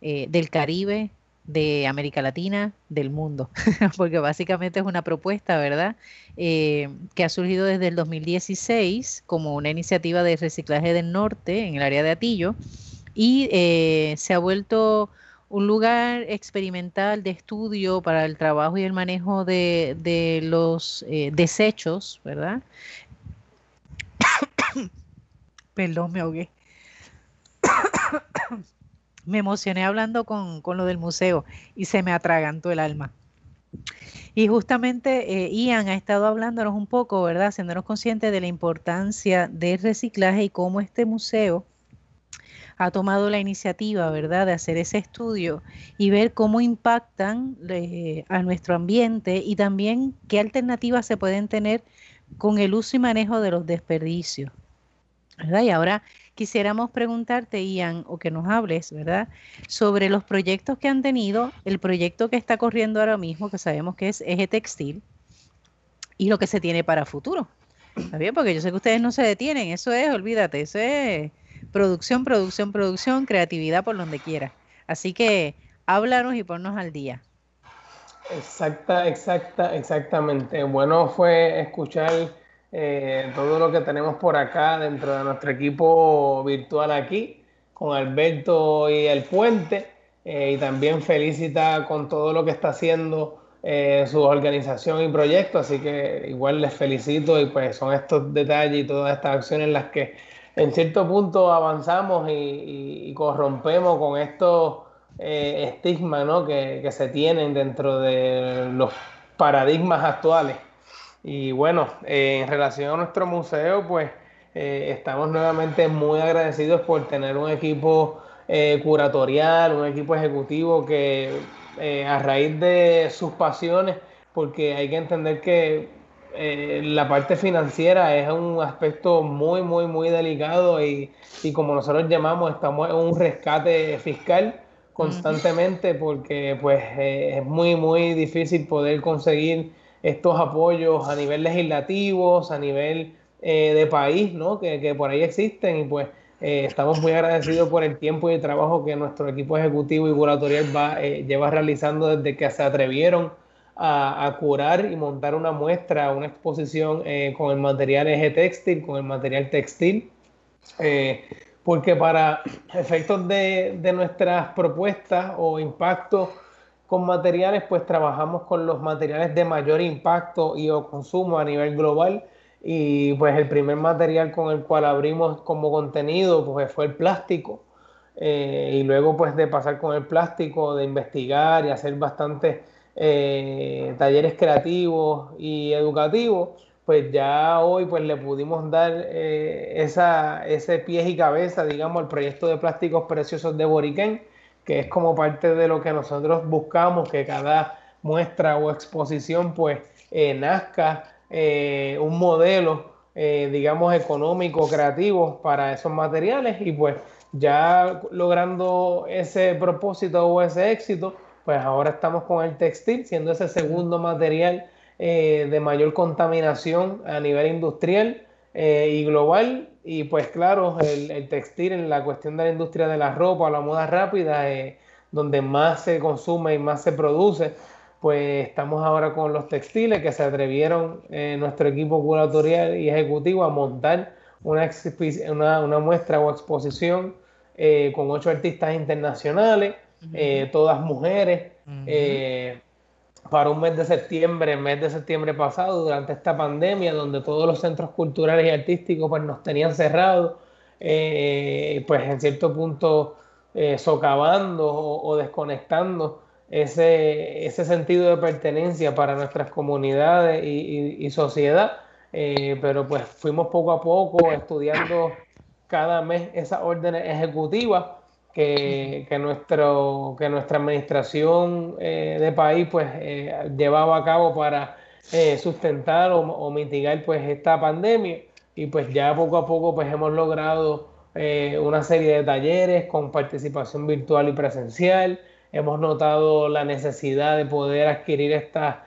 S1: eh, del Caribe, de América Latina, del mundo, <laughs> porque básicamente es una propuesta, ¿verdad? Eh, que ha surgido desde el 2016 como una iniciativa de reciclaje del norte en el área de Atillo y eh, se ha vuelto un lugar experimental de estudio para el trabajo y el manejo de, los eh, desechos, ¿verdad? <coughs> Perdón, me ahogué me emocioné hablando con, lo del museo y se me atragantó el alma. Y justamente eh, Ian ha estado hablándonos un poco, ¿verdad? Haciéndonos conscientes de la importancia del reciclaje y cómo este museo ha tomado la iniciativa, ¿verdad?, de hacer ese estudio y ver cómo impactan eh, a nuestro ambiente y también qué alternativas se pueden tener con el uso y manejo de los desperdicios. ¿verdad? Y ahora quisiéramos preguntarte, Ian, o que nos hables, ¿verdad? Sobre los proyectos que han tenido, el proyecto que está corriendo ahora mismo, que sabemos que es Eje Textil, y lo que se tiene para futuro. ¿Está bien? Porque yo sé que ustedes no se detienen, eso es, olvídate, eso es producción, producción, producción, creatividad por donde quiera. Así que háblanos y ponnos al día.
S2: Exacta, exacta, exactamente. Bueno fue escuchar eh, todo lo que tenemos por acá dentro de nuestro equipo virtual aquí, con Alberto y el Puente, eh, y también felicita con todo lo que está haciendo eh, su organización y proyecto, así que igual les felicito y pues son estos detalles y todas estas acciones las que en cierto punto avanzamos y, corrompemos con estos estigmas que, que se tienen dentro de los paradigmas actuales. Y bueno, eh, en relación a nuestro museo, pues eh, estamos nuevamente muy agradecidos por tener un equipo eh, curatorial, un equipo ejecutivo que a raíz de sus pasiones, porque hay que entender que la parte financiera es un aspecto muy, muy, muy delicado y, y como nosotros llamamos, estamos en un rescate fiscal constantemente porque pues es muy, muy difícil poder conseguir estos apoyos a nivel legislativo, a nivel eh, de país, ¿no? Que, por ahí existen y pues eh, estamos muy agradecidos por el tiempo y el trabajo que nuestro equipo ejecutivo y curatorial va, eh, lleva realizando desde que se atrevieron a, curar y montar una muestra, una exposición con el material eje textil, con el material textil, porque para efectos de, de nuestras propuestas o impactos con materiales, pues trabajamos con los materiales de mayor impacto y o consumo a nivel global. Y pues el primer material con el cual abrimos como contenido pues fue el plástico. Eh, y luego pues de pasar con el plástico, de investigar y hacer bastantes eh, talleres creativos y educativos, pues ya hoy pues le pudimos dar eh, esa, ese pie y cabeza, digamos, al proyecto de plásticos preciosos de Boriquén que es como parte de lo que nosotros buscamos, que cada muestra o exposición pues eh, nazca eh, un modelo, eh, digamos, económico, creativo para esos materiales y pues ya logrando ese propósito o ese éxito, pues ahora estamos con el textil, siendo ese segundo material de mayor contaminación a nivel industrial y global y pues claro, el, textil en la cuestión de la industria de la ropa, la moda rápida, eh, donde más se consume y más se produce, pues estamos ahora con los textiles que se atrevieron eh, nuestro equipo curatorial y ejecutivo a montar una, una, muestra o exposición eh, con ocho artistas internacionales, todas mujeres para un mes de septiembre, mes de septiembre pasado, durante esta pandemia, donde todos los centros culturales y artísticos pues, nos tenían cerrados, eh, pues en cierto punto eh, socavando o, desconectando ese, ese, sentido de pertenencia para nuestras comunidades y, sociedad. Eh, pero pues fuimos poco a poco estudiando cada mes esas órdenes ejecutivas que, nuestro, que nuestra administración eh, de país pues eh, llevaba a cabo para eh, sustentar o, mitigar pues esta pandemia. Y pues ya poco a poco pues hemos logrado una serie de talleres con participación virtual y presencial. Hemos notado la necesidad de poder adquirir estas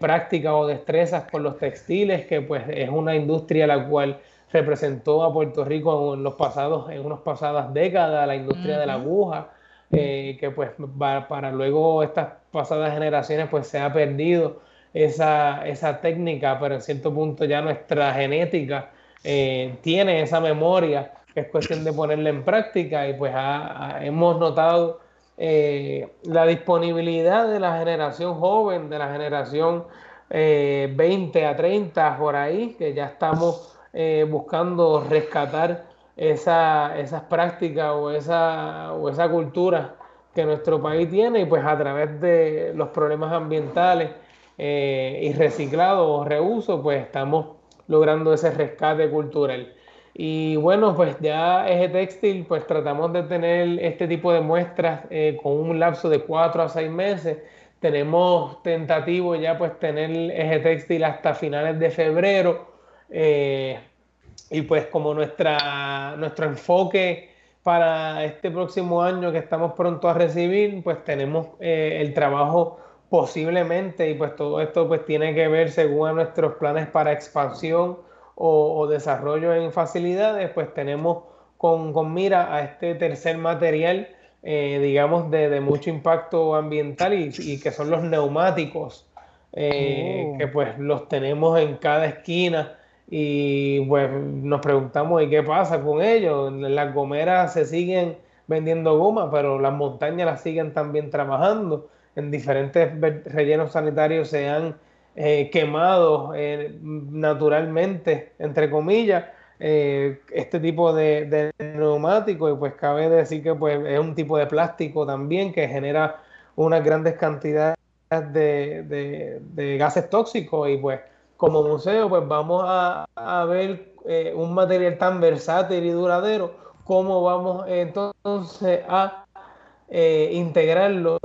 S2: prácticas o destrezas con los textiles que pues es una industria la cual representó a Puerto Rico en los pasados, en unas pasadas décadas, la industria de la aguja, eh, que pues para, luego estas pasadas generaciones pues se ha perdido esa, esa técnica, pero en cierto punto ya nuestra genética eh, tiene esa memoria, que es cuestión de ponerla en práctica y pues hemos notado eh, la disponibilidad de la generación joven, de la generación 20 a 30 por ahí, que ya estamos eh, buscando rescatar esa, esas prácticas o esa, o esa cultura que nuestro país tiene y pues a través de los problemas ambientales eh, y reciclado o reuso pues estamos logrando ese rescate cultural. Y bueno, pues ya Eje Textil, pues tratamos de tener este tipo de muestras eh, con un lapso de cuatro a seis meses tenemos tentativo ya pues tener eje textil hasta finales de febrero. Eh, y pues como nuestra, nuestro enfoque para este próximo año que estamos pronto a recibir, pues tenemos eh, el trabajo posiblemente y pues todo esto pues tiene que ver según a nuestros planes para expansión o, desarrollo en facilidades, pues tenemos con, con mira a este tercer material eh, digamos, de, mucho impacto ambiental y, que son los neumáticos, eh, oh. que pues los tenemos en cada esquina y pues nos preguntamos, ¿y qué pasa con ellos? Las gomeras se siguen vendiendo goma, pero las montañas las siguen también trabajando. En diferentes rellenos sanitarios se han eh, quemado naturalmente, entre comillas, eh, este tipo de, neumático y pues cabe decir que pues es un tipo de plástico también que genera unas grandes cantidades de, gases tóxicos y pues como museo pues vamos a, ver eh, un material tan versátil y duradero cómo vamos entonces a eh, integrarlo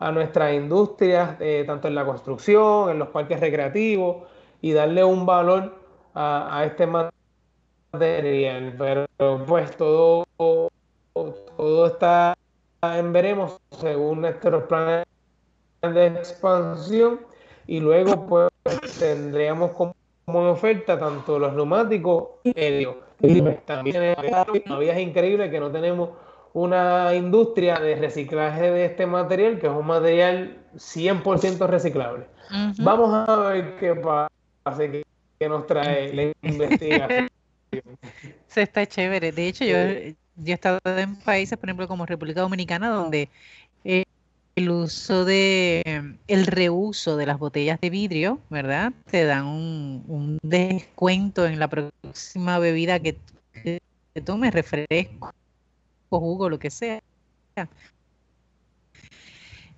S2: a nuestras industrias, tanto en la construcción, en los parques recreativos y darle un valor a, a este material, pero pues todo, todo está en veremos según nuestros planes de expansión y luego pues tendríamos como, oferta tanto los neumáticos y pues, también todavía es increíble que no tenemos una industria de reciclaje de este material, que es un material 100% reciclable. Vamos a ver qué pasa, que nos trae la investigación.
S1: Se está chévere. De hecho, yo, yo he estado en países, por ejemplo, como República Dominicana, donde eh, el uso de, el reuso de las botellas de vidrio, ¿verdad? Te dan un, descuento en la próxima bebida que, que tomes, refresco, jugo, lo que sea.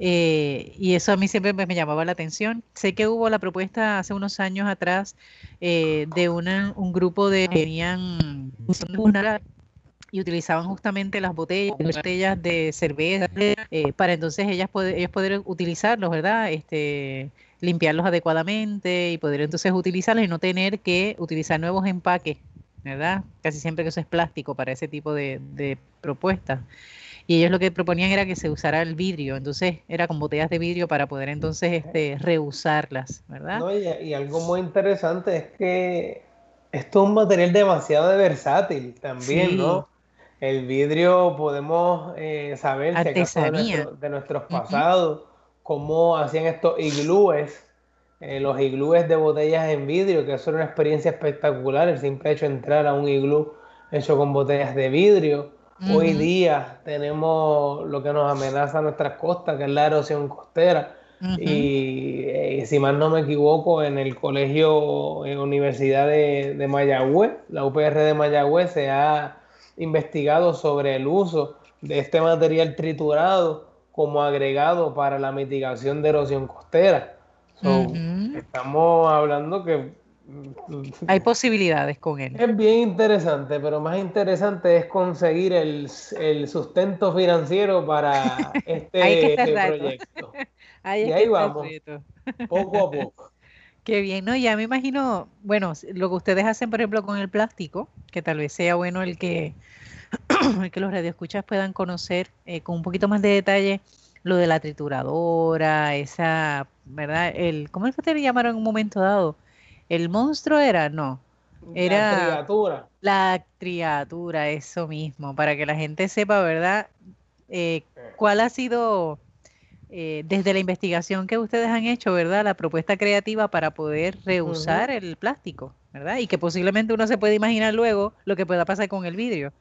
S1: Eh, y eso a mí siempre me, llamaba la atención. Sé que hubo la propuesta hace unos años atrás eh, de un grupo de que venían y utilizaban justamente las botellas, botellas de cerveza eh, para entonces ellas poder, ellos poder utilizarlos, ¿verdad? Este, limpiarlos adecuadamente y poder entonces utilizarlos y no tener que utilizar nuevos empaques, ¿verdad? Casi siempre que eso es plástico para ese tipo de, de propuestas y ellos lo que proponían era que se usara el vidrio, entonces era con botellas de vidrio para poder entonces este, reusarlas, ¿verdad?
S2: y, algo muy interesante es que esto es un material demasiado versátil también, ¿no? El vidrio podemos eh, saber de, nuestros pasados, cómo hacían estos iglúes, eh, los iglúes de botellas en vidrio, que eso era una experiencia espectacular, el simple hecho de entrar a un iglú hecho con botellas de vidrio. Hoy día tenemos lo que nos amenaza a nuestras costas, que es la erosión costera. y, eh, si mal no me equivoco, en el colegio, en Universidad de, de, Mayagüez, la UPR de Mayagüez, se ha investigado sobre el uso de este material triturado como agregado para la mitigación de erosión costera. Estamos hablando que
S1: hay posibilidades con él.
S2: Es bien interesante, pero más interesante es conseguir el, sustento financiero para <laughs> este, proyecto. <laughs> y ahí vamos, poco a poco.
S1: Qué bien, ¿no? Ya me imagino, bueno, lo que ustedes hacen, por ejemplo, con el plástico, que tal vez sea bueno el que, <clears throat> el que los radioescuchas puedan conocer eh, con un poquito más de detalle lo de la trituradora, esa, ¿verdad? El, ¿Cómo es que ustedes llamaron en un momento dado? ¿El monstruo era? No. Era
S2: la criatura.
S1: La criatura, eso mismo, para que la gente sepa, ¿verdad? Eh, ¿Cuál ha sido, eh, desde la investigación que ustedes han hecho, ¿verdad? La propuesta creativa para poder reusar el plástico, ¿verdad? Y que posiblemente uno se puede imaginar luego lo que pueda pasar con el vidrio.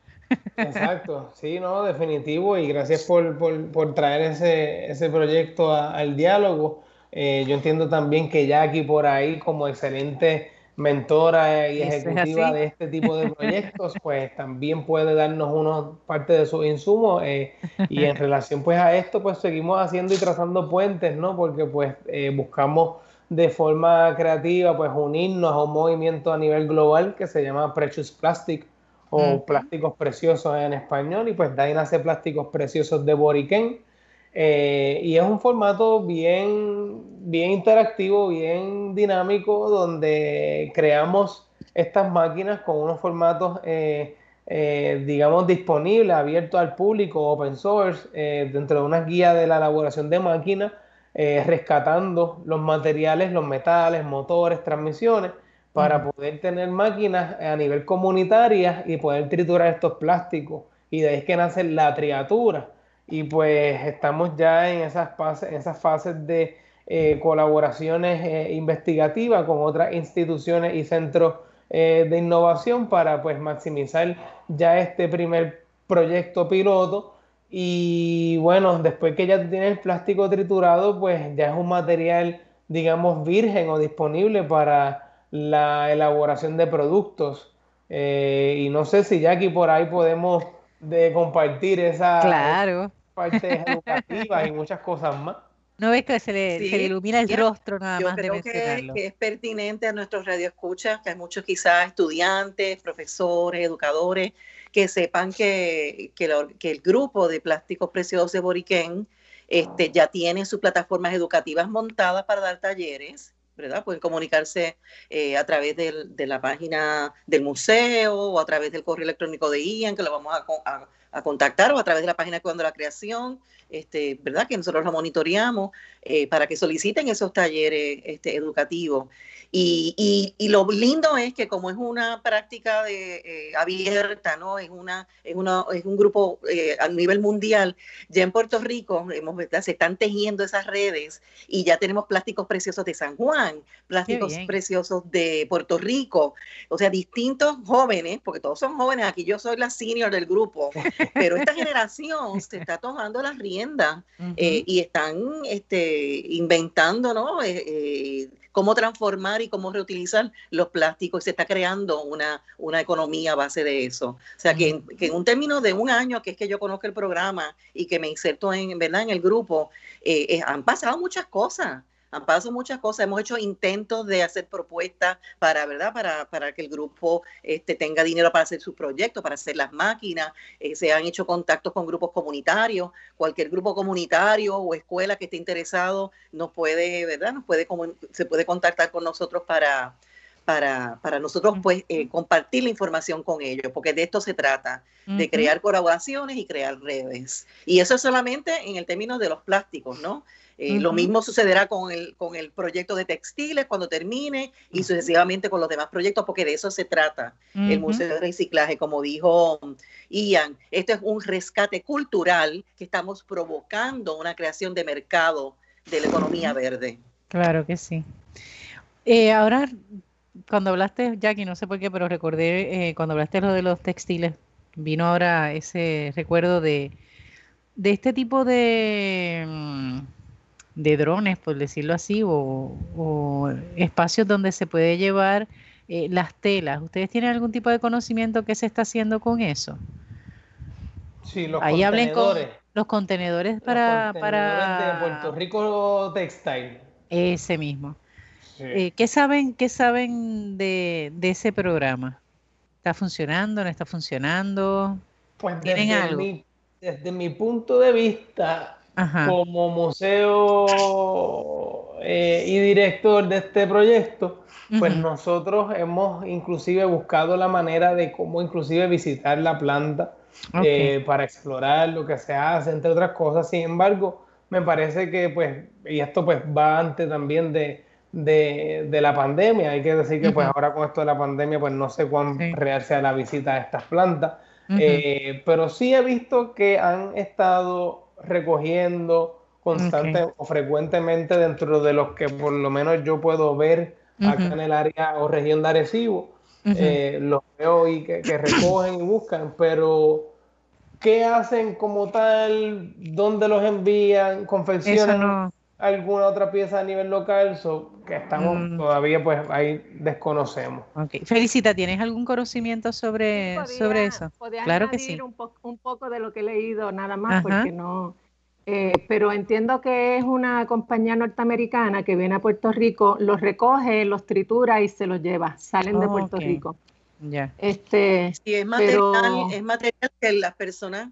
S2: Exacto, <laughs> sí, no, definitivo, y gracias por, traer ese, ese proyecto al diálogo. Eh, yo entiendo también que Jackie por ahí como excelente mentora y ejecutiva de este tipo de <laughs> proyectos, pues también puede darnos una parte de sus insumos eh, y en <laughs> relación pues a esto pues seguimos haciendo y trazando puentes, ¿no? Porque pues eh, buscamos de forma creativa pues unirnos a un movimiento a nivel global que se llama Precious Plastic o Plásticos Preciosos en español y pues de ahí nace Plásticos Preciosos de Boriquén Eh, y es un formato bien, bien interactivo, bien dinámico, donde creamos estas máquinas con unos formatos, eh, eh, digamos, disponibles, abiertos al público, open source, dentro de una guía de la elaboración de máquinas, rescatando los materiales, los metales, motores, transmisiones, para poder tener máquinas a nivel comunitaria y poder triturar estos plásticos. Y de ahí es que nace la triatura y pues estamos ya en esas fases, esas fases de eh, colaboraciones eh, investigativas con otras instituciones y centros eh, de innovación para pues maximizar ya este primer proyecto piloto y bueno, después que ya tienes el plástico triturado, pues ya es un material, digamos, virgen o disponible para la elaboración de productos. y no sé si ya aquí por ahí podemos de compartir esa,
S1: claro
S2: partes educativas y muchas cosas más.
S1: No ves que se le, ilumina el rostro nada más
S5: creo que, es pertinente a nuestros radioescuchas, que hay muchos quizás estudiantes, profesores, educadores, que sepan que, que, el grupo de plásticos preciosos de Boriquén este, ya tiene sus plataformas educativas montadas para dar talleres. ¿Verdad? Pueden comunicarse eh, a través de la página del museo o a través del correo electrónico de IAN, que lo vamos a, contactar o a través de la página Cuando la Creación, este, ¿verdad? Que nosotros lo monitoreamos eh, para que soliciten esos talleres este, educativos. Y, lo lindo es que como es una práctica eh, abierta, ¿no? Es, una, es, una, es un grupo eh, a nivel mundial, ya en Puerto Rico se están tejiendo esas redes y ya tenemos plásticos preciosos de San Juan, plásticos preciosos de Puerto Rico, o sea, distintos jóvenes, porque todos son jóvenes, aquí yo soy la senior del grupo, <laughs> pero esta generación se está tomando las riendas eh, y están este, inventando, ¿no? cómo transformar y cómo reutilizar los plásticos. Se está creando una, una economía a base de eso. O sea, que en, un término de un año, que es que yo conozco el programa y que me inserto en, ¿verdad? en el grupo, eh, eh, han pasado muchas cosas han pasado muchas cosas, hemos hecho intentos de hacer propuestas para, ¿verdad? Para, para que el grupo este, tenga dinero para hacer sus proyectos, para hacer las máquinas, eh, se han hecho contactos con grupos comunitarios, cualquier grupo comunitario o escuela que esté interesado nos puede, ¿verdad? Nos puede, se puede contactar con nosotros para, para, para, nosotros pues eh, compartir la información con ellos, porque de esto se trata, de crear colaboraciones y crear redes. Y eso es solamente en el término de los plásticos, ¿no? Eh, lo mismo sucederá con el, con el proyecto de textiles cuando termine y sucesivamente con los demás proyectos, porque de eso se trata el Museo de Reciclaje, como dijo Ian. Esto es un rescate cultural que estamos provocando una creación de mercado de la economía verde.
S1: Claro que sí. Eh, ahora, cuando hablaste, Jackie, no sé por qué, pero recordé eh, cuando hablaste lo de los textiles, vino ahora ese recuerdo de, de este tipo de mm, de drones, por decirlo así, o, espacios donde se puede llevar eh, las telas. ¿Ustedes tienen algún tipo de conocimiento que se está haciendo con eso?
S2: Sí, los Ahí hablen con
S1: los contenedores para... para...
S2: de Puerto Rico Textile.
S1: Ese mismo. Eh, ¿qué, saben, ¿Qué saben de, ese programa? ¿Está funcionando? ¿No está funcionando?
S2: Pues ¿Tienen algo? desde mi punto de vista, como museo eh, y director de este proyecto, pues nosotros hemos inclusive buscado la manera de cómo inclusive visitar la planta eh, para explorar lo que se hace, entre otras cosas. Sin embargo, me parece que pues, y esto pues va antes también de, la pandemia, hay que decir que pues ahora con esto de la pandemia pues no sé cuán real sea la visita a estas plantas, eh, pero sí he visto que han estado recogiendo constante o frecuentemente dentro de los que por lo menos yo puedo ver acá en el área o región de Arecibo. Eh, los veo y que, recogen y buscan, pero ¿qué hacen como tal? ¿Dónde los envían? ¿Confeccionan alguna otra pieza a nivel local? que estamos mm. todavía, pues ahí desconocemos.
S1: Felicita, ¿tienes algún conocimiento sobre, sobre eso?
S3: Claro que sí. Un, un, poco de lo que he leído, nada más, porque no. Eh, pero entiendo que es una compañía norteamericana que viene a Puerto Rico, los recoge, los tritura y se los lleva, salen de Puerto Rico.
S1: Ya.
S3: Este,
S5: sí, es material, es material que las personas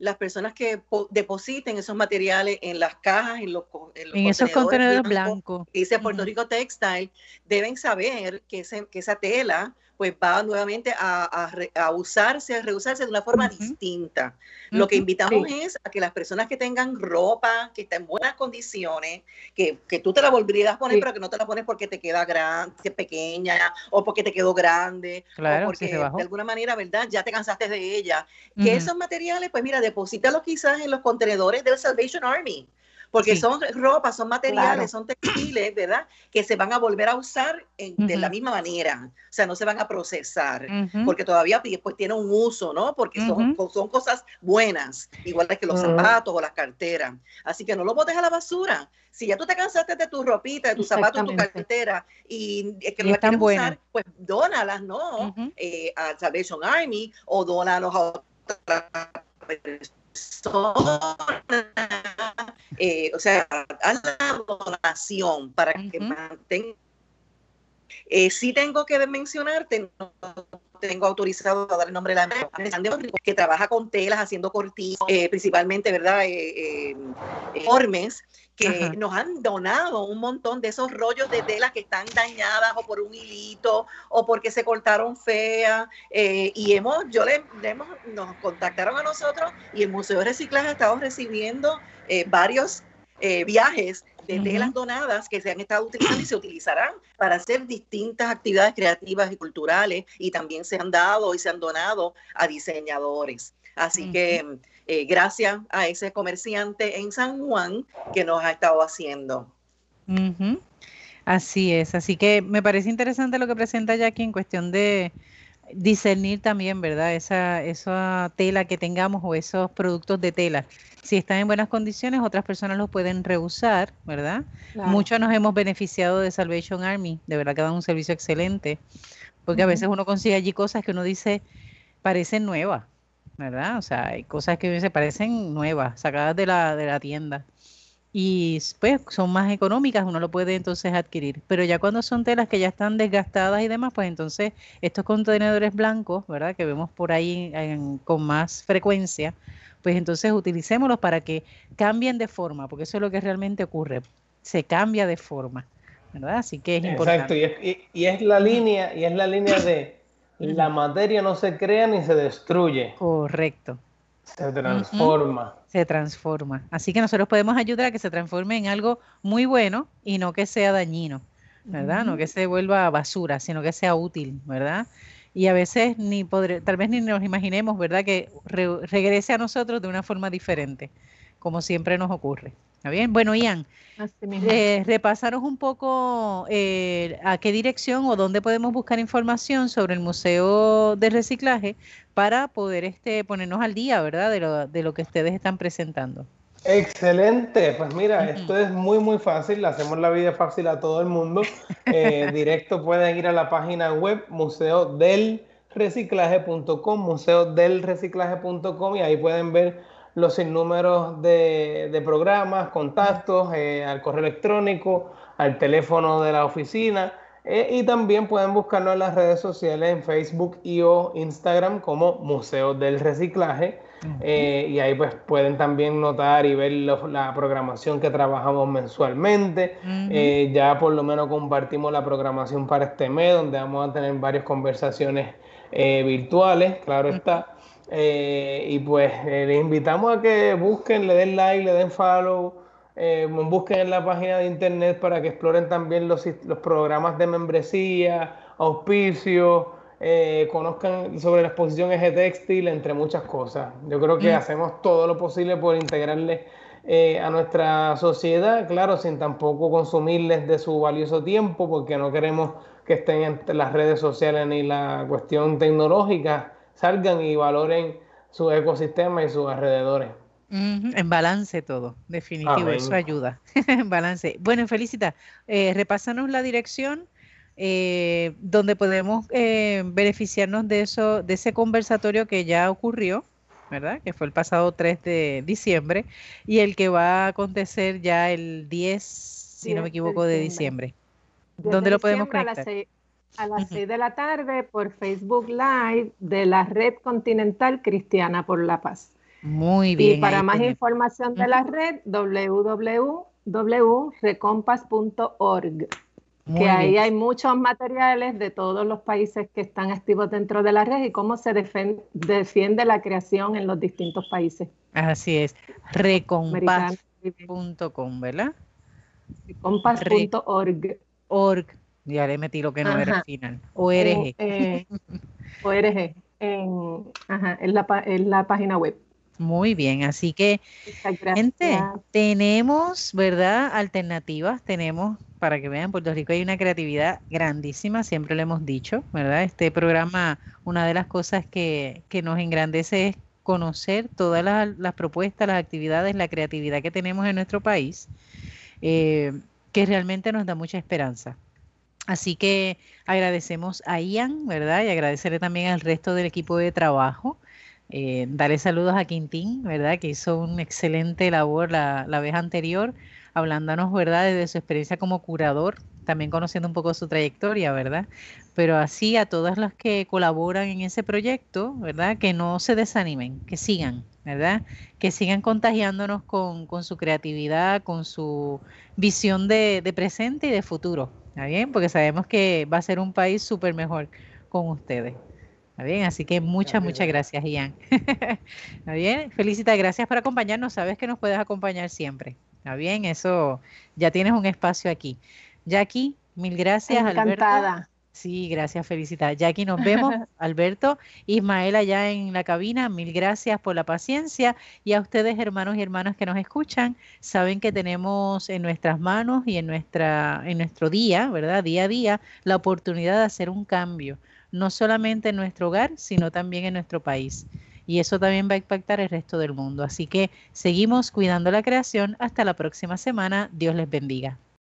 S5: las personas que depositen esos materiales en las cajas, en los,
S1: en esos contenedores blancos,
S5: dice Puerto Rico Textile, deben saber que, que esa tela pues va nuevamente a, a, usarse, a reusarse de una forma distinta. Lo que invitamos es a que las personas que tengan ropa, que está en buenas condiciones, que, que tú te la volverías a poner, pero que no te la pones porque te queda grande, pequeña, o porque te quedó grande, o porque de alguna manera, ¿verdad? Ya te cansaste de ella. Que esos materiales, pues mira, deposítalos quizás en los contenedores del Salvation Army porque son ropas, son materiales, son textiles, ¿verdad? Que se van a volver a usar de la misma manera, o sea, no se van a procesar, porque todavía pues tienen un uso, ¿no? Porque son, son cosas buenas, igual que los zapatos o las carteras. Así que no lo botes a la basura. Si ya tú te cansaste de tu ropita, de tus zapatos, tu cartera, y es que no las quieres usar, pues dónalas, ¿no? Eh, a Salvation Army o dónalos a otra persona eh, o sea, a la donación para que mantenga. Eh, sí tengo que mencionarte, no tengo autorizado a dar el nombre de la empresa, que trabaja con telas, haciendo cortinas, eh, principalmente, ¿verdad? Eh, formes que nos han donado un montón de esos rollos de telas que están dañadas o por un hilito o porque se cortaron feas. y hemos, yo le, hemos, nos contactaron a nosotros y el Museo de Reciclaje ha estado recibiendo eh, varios eh, viajes de telas donadas que se han estado utilizando y se utilizarán para hacer distintas actividades creativas y culturales y también se han dado y se han donado a diseñadores. Así que eh, gracias a ese comerciante en San Juan que nos ha estado haciendo.
S1: Así es, así que me parece interesante lo que presenta Jackie en cuestión de discernir también, ¿verdad? Esa, esa tela que tengamos o esos productos de tela. Si están en buenas condiciones, otras personas los pueden reusar, ¿verdad? Muchos nos hemos beneficiado de Salvation Army, de verdad que dan un servicio excelente, porque a veces uno consigue allí cosas que uno dice parecen nuevas, ¿verdad? O sea, hay cosas que se parecen nuevas, sacadas de la, de la tienda. Y pues son más económicas, uno lo puede entonces adquirir. Pero ya cuando son telas que ya están desgastadas y demás, pues entonces estos contenedores blancos, ¿verdad? Que vemos por ahí con más frecuencia, pues entonces utilicémoslos para que cambien de forma, porque eso es lo que realmente ocurre, se cambia de forma, ¿verdad? Así que es
S2: importante. Exacto, y es, la línea, y es la línea de la materia no se crea ni se destruye.
S1: Correcto.
S2: Se transforma.
S1: Se transforma. Así que nosotros podemos ayudar a que se transforme en algo muy bueno y no que sea dañino, ¿verdad? No que se vuelva basura, sino que sea útil, ¿verdad? y a veces ni podré, tal vez ni nos imaginemos, ¿verdad?, que regrese a nosotros de una forma diferente, como siempre nos ocurre. ¿Está bien? Bueno, Ian, eh, repasaros un poco eh, a qué dirección o dónde podemos buscar información sobre el Museo de Reciclaje para poder este, ponernos al día, ¿verdad?, de lo, de lo que ustedes están presentando.
S2: Excelente, pues mira, esto es muy muy fácil, le hacemos la vida fácil a todo el mundo. <laughs> Eh, directo pueden ir a la página web museodelreciclaje.com, museodelreciclaje.com y ahí pueden ver los sinnúmeros de, de programas, contactos, eh, al correo electrónico, al teléfono de la oficina eh, y también pueden buscarlo en las redes sociales en Facebook y o Instagram como Museo del Reciclaje. Eh, y ahí pues pueden también notar y ver la programación que trabajamos mensualmente. Eh, ya por lo menos compartimos la programación para este mes, donde vamos a tener varias conversaciones virtuales, claro está. Y pues les invitamos a que busquen, le den like, le den follow. Eh, busquen en la página de internet para que exploren también los, los programas de membresía, auspicio, eh, conozcan sobre la exposición eje textil, entre muchas cosas. Yo creo que mm. hacemos todo lo posible por integrarles eh, a nuestra sociedad, claro, sin tampoco consumirles de su valioso tiempo, porque no queremos que estén entre las redes sociales ni la cuestión tecnológica, salgan y valoren su ecosistema y sus alrededores.
S1: En balance todo, definitivo, eso ayuda. <laughs> en balance. Bueno, Felicita, eh, repásanos la dirección eh, donde podemos eh, beneficiarnos de eso, de ese conversatorio que ya ocurrió, ¿verdad? Que fue el pasado 3 de diciembre y el que va a acontecer ya el 10, si no me equivoco, de diciembre.
S3: ¿Dónde lo podemos conectar? A las 6 de la tarde por Facebook Live de la Red Continental Cristiana por la Paz.
S1: Muy bien.
S3: Y para más información de la red, www.recompas.org. Que ahí hay muchos materiales de todos los países que están activos dentro de la red y cómo se defiende la creación en los distintos países.
S1: Así es. Recompas.com, ¿verdad?
S3: Recompas.org.
S1: Org. Ya le metí lo que no era al final. ORG.
S3: Eh, <laughs> ORG. En, ajá, en, la, en la página web.
S1: Muy bien, así que, gente, tenemos, ¿verdad? Alternativas, tenemos, para que vean, Puerto Rico hay una creatividad grandísima, siempre lo hemos dicho, ¿verdad? Este programa, una de las cosas que, que nos engrandece es conocer todas las, propuestas, las actividades, la creatividad que tenemos en nuestro país, eh, que realmente nos da mucha esperanza. Así que agradecemos a Ian, ¿verdad? Y agradecerle también al resto del equipo de trabajo eh, darle saludos a Quintín, ¿verdad? Que hizo una excelente labor la, vez anterior, hablándonos, ¿verdad? De su experiencia como curador, también conociendo un poco su trayectoria, ¿verdad? Pero así a todas las que colaboran en ese proyecto, ¿verdad? Que no se desanimen, que sigan, ¿verdad? Que sigan contagiándonos con, su creatividad, con su visión de presente y de futuro, ¿está bien? Porque sabemos que va a ser un país súper mejor con ustedes bien, así que muchas, muchas gracias, Ian. <laughs> ¿Está bien? Felicita, gracias por acompañarnos. Sabes que nos puedes acompañar siempre. ¿Está bien? Eso, ya tienes un espacio aquí. Jackie, mil gracias.
S3: Encantada.
S1: Sí, gracias, felicita. Jackie, nos vemos. <laughs> Alberto, Ismael allá en la cabina, mil gracias por la paciencia. Y a ustedes, hermanos y hermanas que nos escuchan, saben que tenemos en nuestras manos y en, nuestra, en nuestro día, ¿verdad? Día a día, la oportunidad de hacer un cambio no solamente en nuestro hogar, sino también en nuestro país. Y eso también va a impactar el resto del mundo. Así que seguimos cuidando la creación. Hasta la próxima semana. Dios les bendiga.